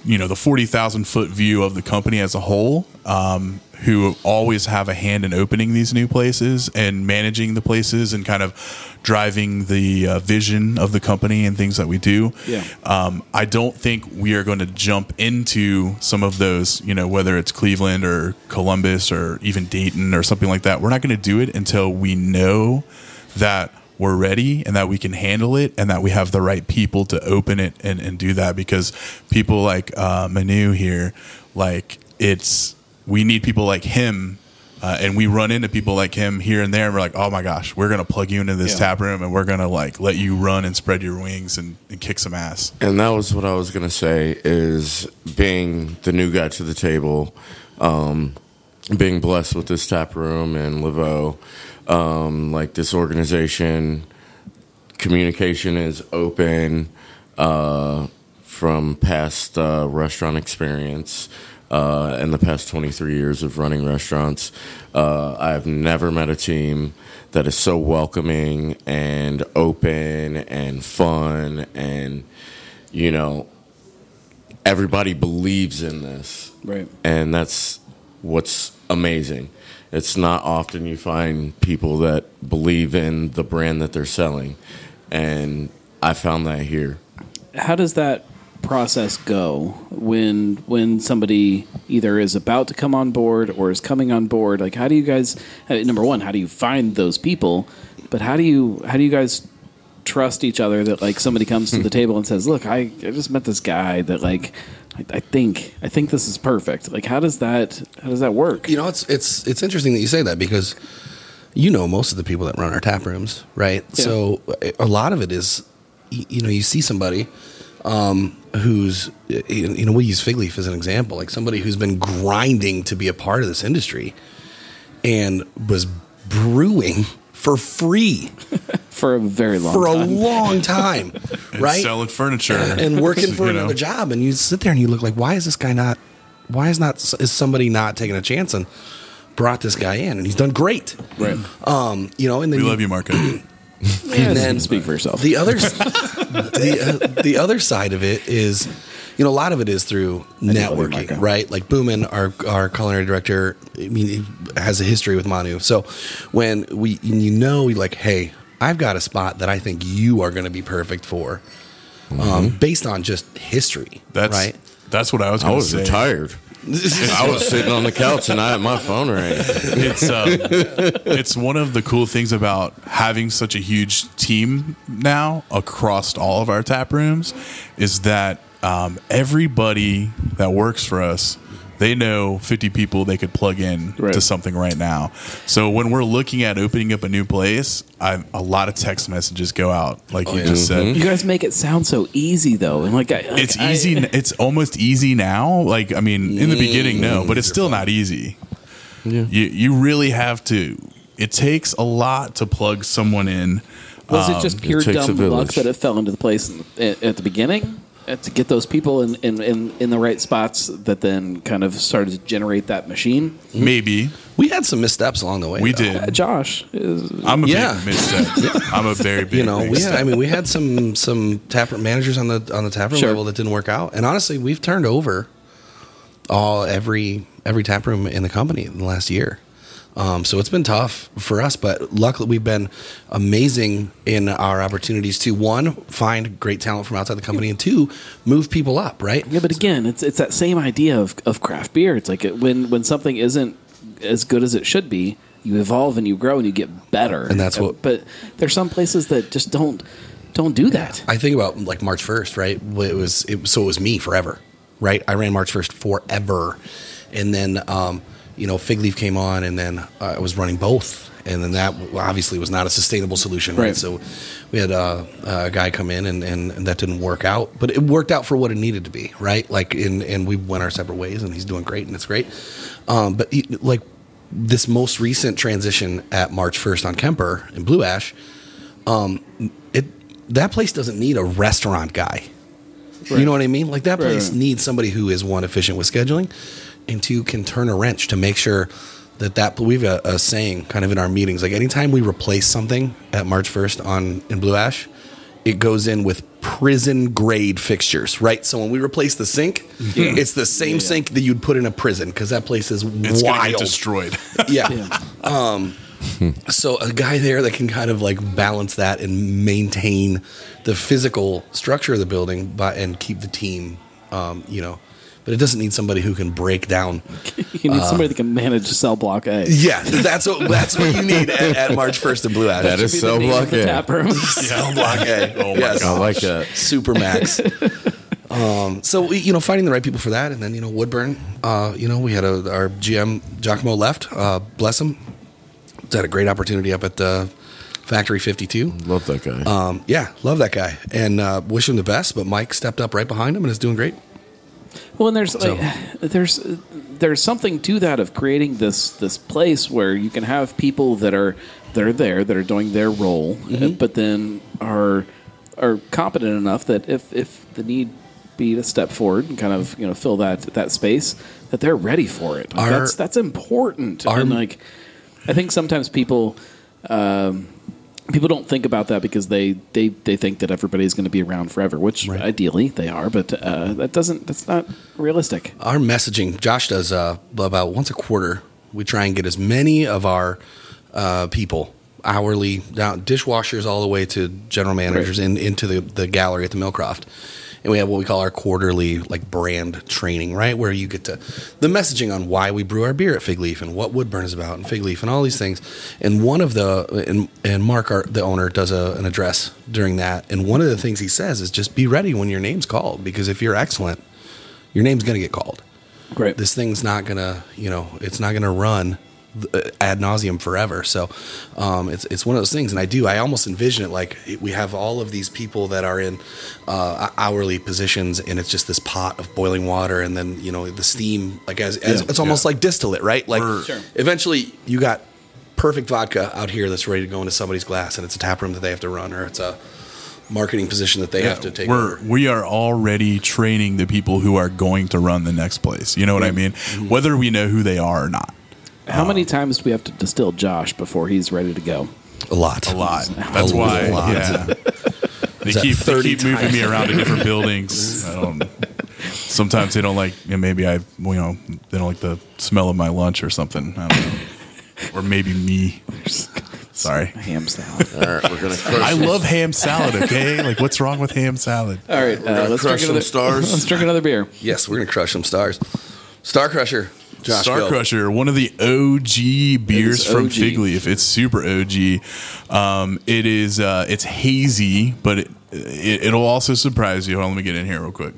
you know the forty thousand foot view of the company as a whole, um, who always have a hand in opening these new places and managing the places and kind of driving the uh, vision of the company and things that we do. Yeah. Um, I don't think we are going to jump into some of those, you know, whether it's Cleveland or Columbus or even Dayton or something like that. We're not going to do it until we know that we're ready and that we can handle it and that we have the right people to open it and, and do that because people like uh, Manu here, like it's, we need people like him uh, and we run into people like him here and there, and we're like, "Oh my gosh, we're gonna plug you into this Yeah. tap room, and we're gonna like let you run and spread your wings and, and kick some ass." And that was what I was gonna say is being the new guy to the table, um, being blessed with this tap room and Laveau, um, like this organization, communication is open uh, from past uh, restaurant experience. Uh, in the past 23 years of running restaurants, uh, I've never met a team that is so welcoming and open and fun and you know everybody believes in this. Right. and that's what's amazing. It's not often you find people that believe in the brand that they're selling. And i found that here. How does that process go when when somebody either is about to come on board or is coming on board? Like how do you guys uh, number one how do you find those people? But how do you how do you guys trust each other that like somebody comes to the table and says look i, I just met this guy that like I, I think i think this is perfect. Like how does that how does that work? You know, it's it's it's interesting that you say that because you know most of the people that run our tap rooms, right? Yeah. So a lot of it is, you know, you see somebody um, who's, you you know, we use Fig Leaf as an example, like somebody who's been grinding to be a part of this industry and was brewing for free for a very long time. for a time long time, right? selling furniture and working for You know? job and you sit there and you look like why is this guy not why is not is somebody not taking a chance and brought this guy in and he's done great right um you know and then We love you, Marco. yeah, then- speak for yourself. the other the, uh, the other side of it is you know a lot of it is through networking right? Like Boomin our our culinary director I mean he has a history with Manu. So when we you know we like hey I've got a spot that I think you are going to be perfect for um, based on just history That's right? That's what I was. i Gonna was say. retired i was sitting on the couch and i had my phone ring It's um, it's one of the cool things about having such a huge team now across all of our tap rooms is that um, everybody that works for us. They know 50 people they could plug in Right. to something right now. So when we're looking at opening up a new place, I, a lot of text messages go out, like you yeah. just said. you guys make it sound so easy though and like, I, like it's I- easy. it's almost easy now. Like I mean, in the beginning, no, but it's still not easy. You you really have to. It takes a lot to plug someone in. Was it just um, pure it dumb luck that it fell into the place in- at, at the beginning to get those people in, in, in, in the right spots that then kind of started to generate that machine? Maybe we had some missteps along the way we though. Uh, did. Josh, is, I'm a Yeah. big misstep. I'm a very big. you know, we had. I mean, we had some some taproom managers on the on the tap room Sure. level that didn't work out, and honestly, we've turned over all every every tap room in the company in the last year. Um, so it's been tough for us, but luckily we've been amazing in our opportunities to one find great talent from outside the company, and two move people up. Right? yeah, but again, it's it's that same idea of, of craft beer. It's like it, when when something isn't as good as it should be, you evolve and you grow and you get better. And that's what- But there's some places that just don't don't do that. I think about like March first, right? It was it, so it was me forever, right? I ran March first forever, and then um, you know Fig Leaf came on, and then I was running both, and then that obviously was not a sustainable solution, right? Right. So we had uh, a guy come in, and, and and that didn't work out, but it worked out for what it needed to be, right? Like in and we went our separate ways, and he's doing great, and it's great. Um, but he, like this most recent transition at March first on Kemper in Blue Ash um, it that place doesn't need a restaurant guy. You know what I mean? Like that place right. needs somebody who is one efficient with scheduling, and two can turn a wrench to make sure that that we've a, a saying kind of in our meetings like anytime we replace something at March first on in Blue Ash, it goes in with prison grade fixtures, right? So when we replace the sink, it's the same sink that you'd put in a prison because that place is It's wild. get destroyed. yeah. Um, so a guy there that can kind of like balance that and maintain the physical structure of the building, by, and keep the team, um, you know. But it doesn't need somebody who can break down. You need somebody that can manage cell block A. Yeah, that's what that's what you need at, at March first in Blue Ash. That is Be the so name of the lucky. tap room. Cell block A. Oh my Yes. I like that. super max. um, so you know, finding the right people for that, and then you know, Woodburn. Uh, you know, we had a, our GM Giacomo left. Uh, bless him. Had a great opportunity up at the Factory Fifty Two. Love that guy. Um, yeah, love that guy, and uh, wish him the best. But Mike stepped up right behind him and is doing great. Well, and there's like there's there's something to that of creating this this place where you can have people that are that are there that are doing their role, uh, but then are are competent enough that if if the need be to step forward and kind of you know fill that that space that they're ready for it. Like, Our- that's that's important. our- and like I think sometimes people. Um, People don't think about that because they, they, they think that everybody's going to be around forever, which Right. ideally they are, but uh, that doesn't that's not realistic. Our messaging, Josh does uh, about once a quarter. We try and get as many of our uh, people, hourly, down dishwashers, all the way to general managers, in, into the, the gallery at the Millcroft. And we have what we call our quarterly like brand training, right? Where you get to the messaging on why we brew our beer at Fig Leaf and what Woodburn is about and Fig Leaf and all these things. And one of the and, and Mark, our, the owner, does a, an address during that. And one of the things he says is just be ready when your name's called because if you're excellent, your name's going to get called Great. this thing's not gonna you know it's not gonna run uh, ad nauseum forever so um, it's it's one of those things and I do I almost envision it like we have all of these people that are in uh, hourly positions and it's just this pot of boiling water and then you know the steam like as, as Yeah. it's almost Yeah. like distillate right like Sure. eventually you got perfect vodka out here that's ready to go into somebody's glass and it's a tap room that they have to run or it's a marketing position that they have to take we're over. we are already training the people who are going to run the next place. You know what I mean? Mm-hmm. Whether we know who they are or not. How many times do we have to distill Josh before he's ready to go? a lot A lot. That's A why. lot. Yeah. They that keep they 30 keep moving me around to different buildings. I don't. Sometimes they don't like. And maybe I, you know, they don't like the smell of my lunch or something. I don't know. Or maybe me. Sorry. Ham salad. All right, we're gonna crush. I some- love ham salad. Okay, like what's wrong with ham salad? All right, uh, gonna let's crush drink some another stars. Let's drink another beer. Yes, we're gonna crush some stars. Starcrusher, Josh. Star. Crusher, one of the OG beers from OG. Fig Leaf. It's super OG. Um, it is. Uh, it's hazy, but it, it, it'll also surprise you. Hold on, let me get in here real quick.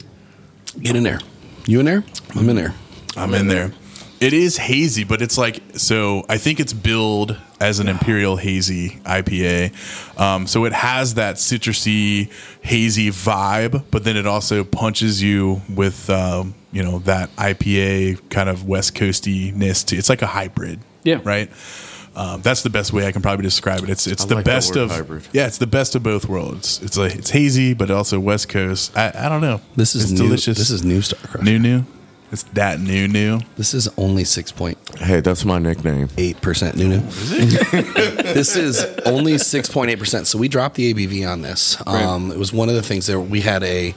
Get in there. You in there? I'm in there. I'm in there. It is hazy, but it's like so. I think it's billed as an imperial hazy IPA, um, so it has that citrusy hazy vibe, but then it also punches you with um, you know that IPA kind of West Coastiness. To, it's like a hybrid, Yeah. right. Um, that's the best way I can probably describe it. It's it's I the like best of hybrid. yeah, it's the best of both worlds. It's like it's hazy, but also West Coast. I, I don't know. This is it's new. delicious. This is new Starcrusher. new new. It's that new new. This is only six point Hey, that's my nickname. eight percent new new. this is only six point eight percent. So we dropped the ABV on this. Um, it was one of the things that we had a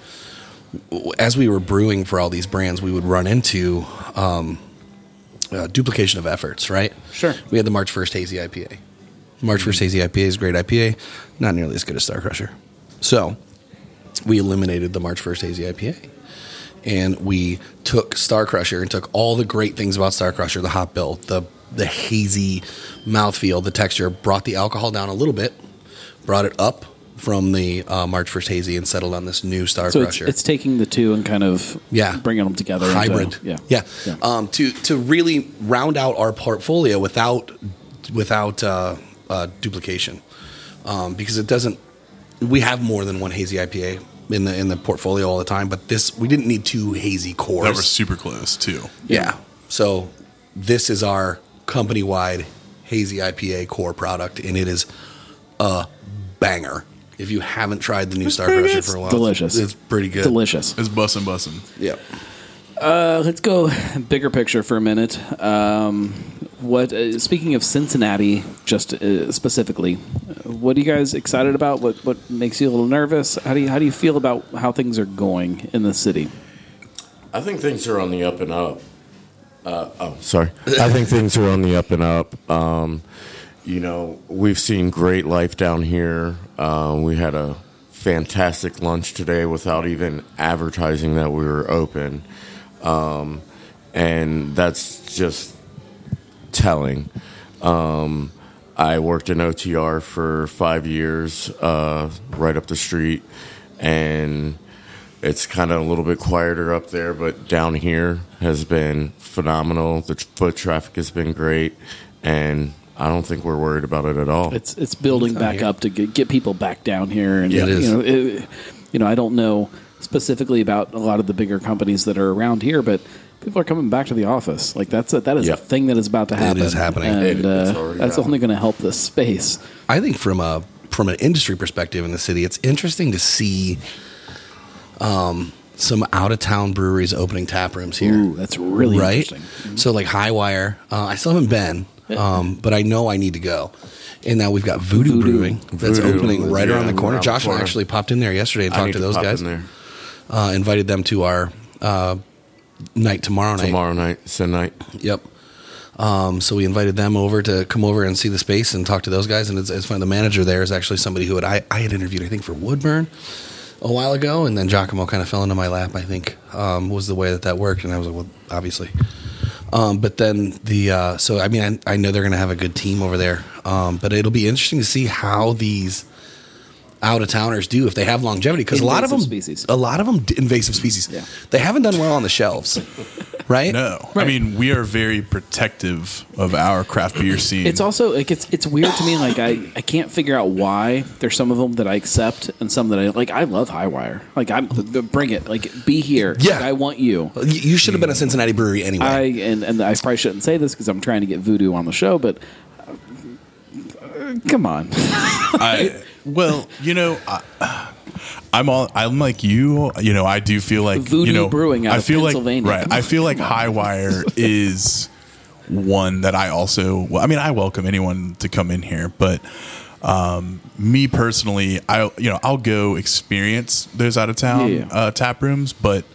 as we were brewing for all these brands, we would run into um, uh, duplication of efforts. Right? Sure. We had the March first hazy IPA. March first hazy IPA is a great IPA, not nearly as good as Starcrusher. So we eliminated the March 1st Hazy IPA. And we took Starcrusher and took all the great things about Starcrusher, the hop bill, the the hazy mouthfeel, the texture, brought the alcohol down a little bit, brought it up from the uh, March 1st Hazy and settled on this new Star So it's, Crusher. it's taking the two and kind of Yeah. bringing them together. into- hybrid. yeah. yeah. Yeah. Um, to to really round out our portfolio without without uh, uh, duplication, um, because it doesn't. We have more than one hazy IPA in the in the portfolio all the time, but this we didn't need two hazy cores. That was super close too. yeah. So this is our company wide hazy IPA core product, and it is a banger. If you haven't tried the new Starcrusher for a while, Delicious. It's pretty good. Delicious. It's bussin' bussin'. Yeah. Uh, let's go bigger picture for a minute. Um, what? Uh, speaking of Cincinnati, just uh, specifically, what are you guys excited about? What what makes you a little nervous? How do you how do you feel about how things are going in the city? I think things are on the up and up. Uh, oh, sorry. I think things are on the up and up. Um, you know, we've seen great life down here. Uh, we had a fantastic lunch today without even advertising that we were open. Um, and that's just telling. Um, I worked in OTR for five years, uh, right up the street, and it's kind of a little bit quieter up there, but down here has been phenomenal. The foot traffic has been great, and I don't think we're worried about it at all. It's it's building back here. up to get, get people back down here, and Yeah, it is. you know, it, you know, I don't know specifically about a lot of the bigger companies that are around here, but people are coming back to the office. Like that's a, that is Yeah. a thing that is about to happen. is happening. and It- it's uh, already that's happening. only going to help this space. I think from a from an industry perspective in the city, it's interesting to see um, some out of town breweries opening tap rooms here. Ooh, that's really right. interesting. So like Hi-Wire, uh, I still haven't been, um, but I know I need to go. And now we've got Voodoo, Voodoo. Brewing that's Voodoo, opening right yeah, around the corner. around the Josh and I corner. actually popped in there yesterday and I talked need to those pop guys. in there Uh, invited them to our uh, night tomorrow night. tomorrow night, Sunday night. Yep. Um, so we invited them over to come over and see the space and talk to those guys. And it's, it's funny. The manager there is actually somebody who had, I, I had interviewed, I think, for Woodburn a while ago, and then Giacomo kind of fell into my lap. I think um, was the way that that worked, and I was like, well, obviously. Um, but then the uh, so I mean I, I know they're going to have a good team over there, um, but it'll be interesting to see how these out of towners do if they have longevity because a lot of them Invasive species. a lot of them invasive species Yeah. they haven't done well on the shelves, right? No, Right. I mean we are very protective of our craft beer scene. It's also like it's it's weird to me. Like I, I can't figure out why there's some of them that I accept and some that I like. I love Hi-Wire. Like I'm bring it. Like be here. Yeah. Like, I want you. You- You should have been a Cincinnati brewery anyway. I and and I probably shouldn't say this because I'm trying to get Voodoo on the show, but uh, come on. I, well, you know, I, I'm all I'm like you. You know, I do feel like Voodoo you know, Brewing out I of feel Pennsylvania. like right. I feel like Hi-Wire is one that I also. Well, I mean, I welcome anyone to come in here, but um, me personally, I you know I'll go experience those out of town Yeah. uh, tap rooms, but.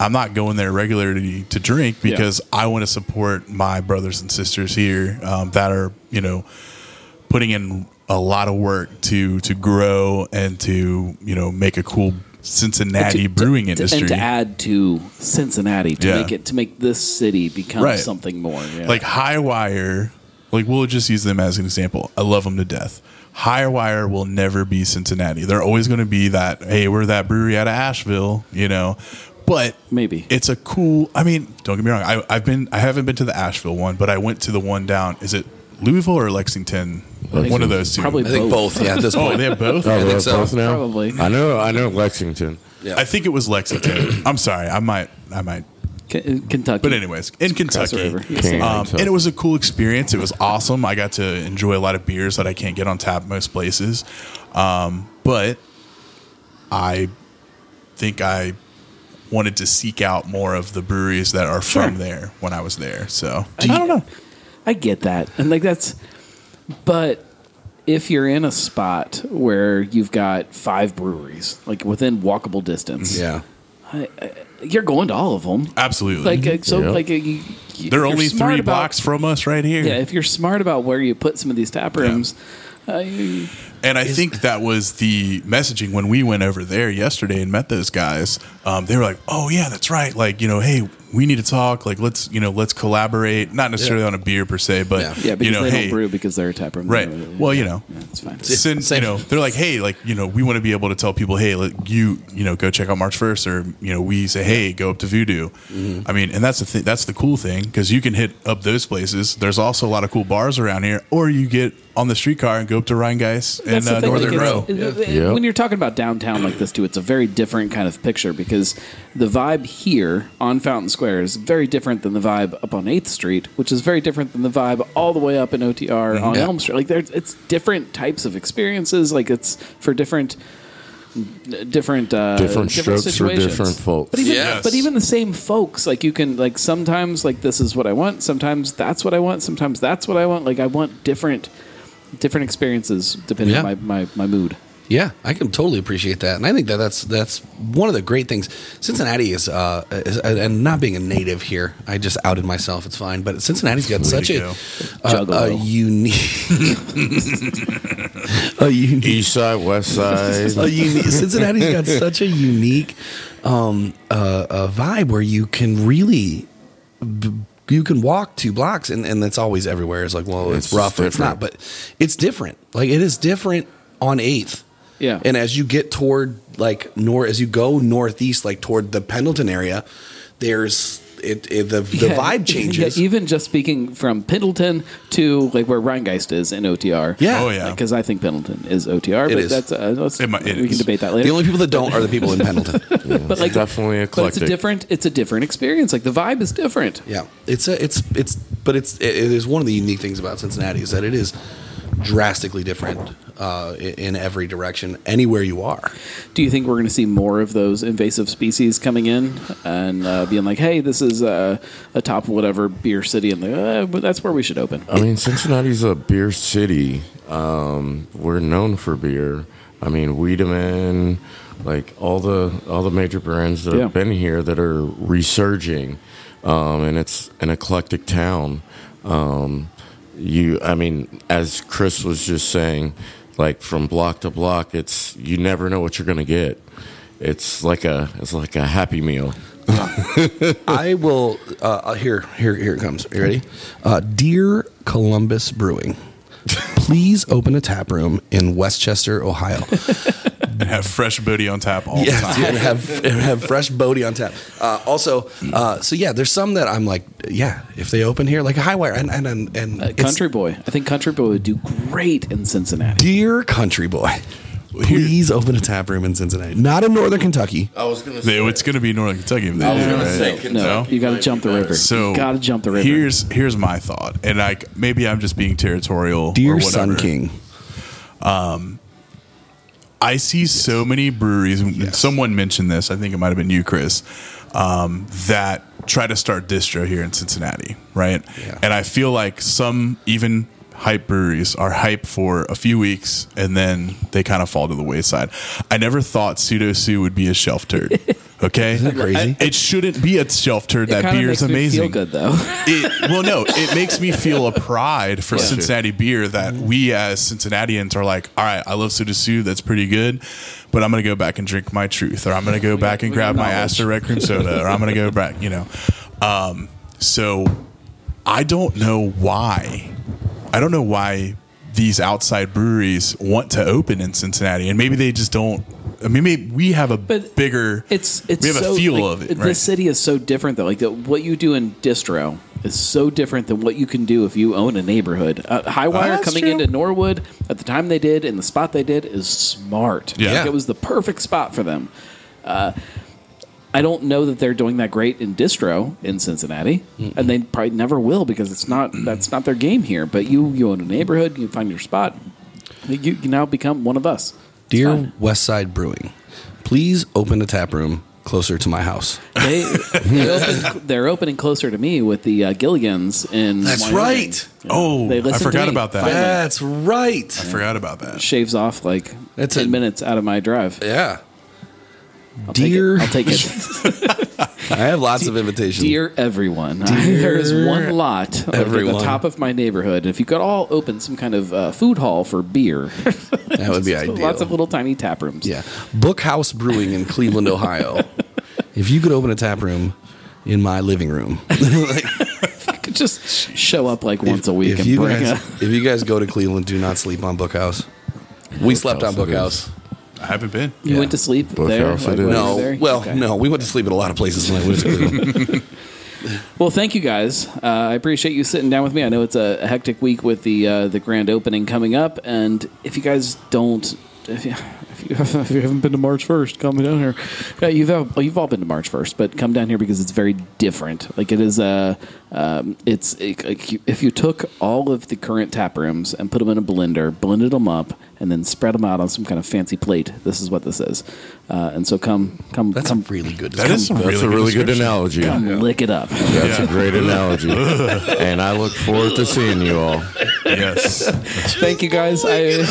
I'm not going there regularly to drink Yeah. because I want to support my brothers and sisters here um, that are, you know, putting in a lot of work to to grow and to you know make a cool Cincinnati To- brewing to- industry. and to add to Cincinnati to Yeah. make it to make this city become Right. something more. Yeah. Like Hi-Wire, like we'll just use them as an example. I love them to death. Hi-Wire will never be Cincinnati. They're always going to be that. Hey, we're that brewery out of Asheville, you know. But Maybe. it's a cool. I mean, don't get me wrong. I, I've been. I haven't been to the Asheville one, but I went to the one down. Is it Louisville or Lexington? One of those two. Probably I think both. Yeah, at this Oh, point. they have both. Oh, I think they're so. both now? Probably. I know. I know Lexington. Yeah. I think it was Lexington. I'm sorry. I might. I might. K- Kentucky. But anyways, in Kentucky, river. Yes, King. sir. um, and it was a cool experience. It was awesome. I got to enjoy a lot of beers that I can't get on tap most places. Um, but I think I wanted to seek out more of the breweries that are from Sure. there when I was there. So I don't know. I get that, and like that's, but if you're in a spot where you've got five breweries, like within walkable distance, yeah. you're going to all of them. absolutely, Like uh, so, Yeah. like uh, you, you, they're only three about- blocks from us right here. Yeah, if you're smart about where you put some of these tap rooms, uh, And I think that was the messaging when we went over there yesterday and met those guys. Um, they were like, "Oh yeah, that's right. Like you know, hey, we need to talk. Like let's you know let's collaborate. Not necessarily Yeah. on a beer per se, but Yeah. yeah, because you know, they hey, don't brew because they're a tap room. right. Yeah, Well, you know, yeah, it's fine. send, you know, they're like, hey, like you know, we want to be able to tell people, hey, like, you you know, go check out March first, or you know, we say, hey, go up to Voodoo. Mm-hmm. I mean, and that's the thing. That's the cool thing because you can hit up those places. There's also a lot of cool bars around here, or you get on the streetcar and go up to Rheingeist and That's the uh, Northern like, Row. Yeah. When you're talking about downtown like this too, it's a very different kind of picture because the vibe here on Fountain Square is very different than the vibe up on Eighth Street, which is very different than the vibe all the way up in OTR on Yeah. Elm Street. Like there's it's different types of experiences. Like it's for different different uh, Different strokes for different folks. But even Yes. but even the same folks, like you can like sometimes like this is what I want, sometimes that's what I want, sometimes that's what I want. Like I want different different experiences depending Yeah. on my, my, my mood. Yeah, I can totally appreciate that, and I think that that's that's one of the great things. Cincinnati is, uh, is and not being a native here, I just outed myself. It's fine, but Cincinnati's got such a go. a, a unique, a unique, East side, west side. a unique. Cincinnati's got such a unique um, uh, uh, vibe where you can really. b- You can walk two blocks, and, and it's always everywhere. It's like, well, it's, It's rough, or it's not, but it's different. Like it is different on Eighth. Yeah. And as you get toward like nor as you go northeast, like toward the Pendleton area, there's it, it the the Yeah. vibe changes. Yeah, even just speaking from Pendleton to like where Rheingeist is in OTR. Yeah. Oh, yeah. Because I think Pendleton is OTR, but is. that's uh, let's, It might- it we can debate that later. the only people that don't are the people in Pendleton. but like definitely a. but it's a different it's a different experience. Like the vibe is different. yeah, it's a it's it's but it's it is one of the unique things about Cincinnati is that it is drastically different uh, in, in every direction anywhere you are. Do you think we're going to see more of those invasive species coming in and uh, being like, "Hey, this is uh, a top whatever beer city," and like, uh, but that's where we should open. I mean, Cincinnati's a beer city. Um, we're known for beer. I mean, Wiedemann, like all the all the major brands that Yeah. have been here that are resurging, um, and it's an eclectic town. Um, you, I mean, as Chris was just saying, like from block to block, it's you never know what you're gonna get. It's like a it's like a happy meal. I will. Uh, uh, here, here, here it comes. You ready? Uh, Dear Columbus Brewing, please open a tap room in Westchester, Ohio. and have fresh booty on tap all the time. yeah, and have and have fresh Bodhi on tap. Uh, also, uh, so yeah, there's some that I'm like, yeah, if they open here, like a Hi-Wire and and and, and Uh, Country Boy, I think Country Boy would do great in Cincinnati. dear country boy, please open a tap room in Cincinnati, not in Northern Kentucky. I was gonna say it's going to be Northern Kentucky. If they I was do, gonna right? say, No, No? you got to jump the river. So you got to jump the river. Here's here's my thought, and like maybe I'm just being territorial. Dear or whatever. Sun King, I see so many breweries. and Someone mentioned this. I think it might have been you, Chris. Um, that try to start distro here in Cincinnati, right? Yeah. And I feel like some even hype breweries are hype for a few weeks and then they kind of fall to the wayside. I never thought Pseudo Sue would be a shelf turd. Okay, that crazy? It shouldn't be a shelf turd. that beer makes is me amazing. Feel good though. it well no it makes me feel a pride for Yeah. cincinnati beer that we as cincinnatians are like all right i love Pseudo Sue, that's pretty good but i'm gonna go back and drink my truth or i'm gonna go back and grab my. Astor red cream soda or i'm gonna go back you know um, so i don't know why i don't know why these outside breweries want to open in cincinnati and maybe they just don't I mean, maybe we have a But bigger. It's it's we have so, a feel like, of it. The Right? city is so different though. Like the, what you do in distro is so different than what you can do if you own a neighborhood. Uh, Hi-Wire that's coming true. into Norwood at the time they did in the spot they did is smart. Yeah. Like, it was the perfect spot for them. Uh, I don't know that they're doing that great in distro in Cincinnati, and they probably never will because it's not that's not their game here. But you you own a neighborhood, you find your spot, you, you now become one of us. It's Dear fine. Westside Brewing, please open a tap room closer to my house. They they open, they're opening closer to me with the uh, Gilligans in. That's Wyoming. right. oh, They I forgot about that. finally. That's right. I forgot about that. Shaves off like That's ten a- minutes out of my drive. Yeah. I'll take Dear, it. I'll take it. I have lots of invitations. Dear everyone, there is one lot like, at the top of my neighborhood. If you could all open some kind of uh, food hall for beer, that would be ideal. lots of little tiny tap rooms. Yeah. Bookhouse Brewing in Cleveland, Ohio. if you could open a tap room in my living room, could just show up like once a week if and you bring guys, a. if you guys go to Cleveland, do not sleep on Bookhouse. We slept on Bookhouse. I haven't been. You Yeah. went to sleep there. Bookhouse like, it is. while you were No, there? well, Okay. no, we went to sleep at a lot of places when I went to Cleveland. Well, thank you guys. Uh, I appreciate you sitting down with me. I know it's a, a hectic week with the uh, the grand opening coming up, and if you guys don't, if you, if you, if you haven't been to March first, come down here. Uh, you've all, well, you've all been to March first, but come down here because it's very different. Like it is a, um, it's it, like you- if you took all of the current tap rooms and put them in a blender, blended them up, and then spread them out on some kind of fancy plate. This is what this is. Uh, and so come come That's come a really good. That is some That's really a really good description. analogy. come lick it up. That's a great analogy. and I look forward to seeing you all. Yes. Thank you guys. I,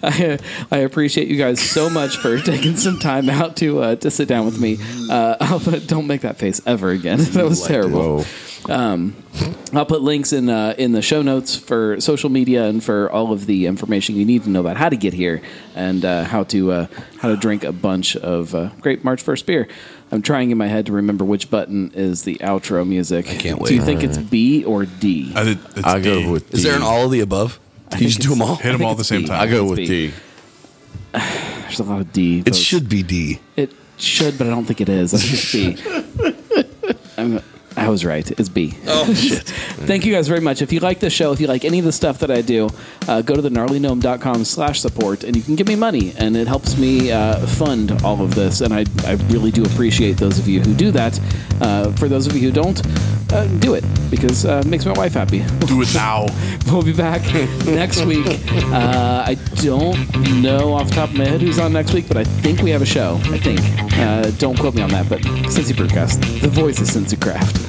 I I appreciate you guys so much for taking some time out to uh, to sit down with me. Uh, I'll put, don't make that face ever again. That was terrible. Whoa. I'll put links in uh, in the show notes for social media and for all of the information you need to know about how to get here and uh, how to uh, how to drink a bunch of uh, great March first beer. I'm trying in my head to remember which button is the outro music. I can't wait. Do you think it's B or D? I did, it's I D. go with Is there an all of the above? Can you just do them all? Hit them all at the same B. time. I go with B. D. There's a lot of D. It votes. should be D. It should, but I don't think it is. I think it's B. I'm, I was right. It's B. Oh shit! Thank you guys very much. If you like the show, if you like any of the stuff that I do, uh, go to the gnarlygnome.com slash support and you can give me money and it helps me uh, fund all of this. And I, I really do appreciate those of you who do that. Uh, for those of you who don't, uh, do it because uh, it makes my wife happy. Do it now. We'll be back next week. Uh, I don't know off the top of my head who's on next week, but I think we have a show. I think. Uh, don't quote me on that, but Cincy Brewcast, the voice of Cincy Craft.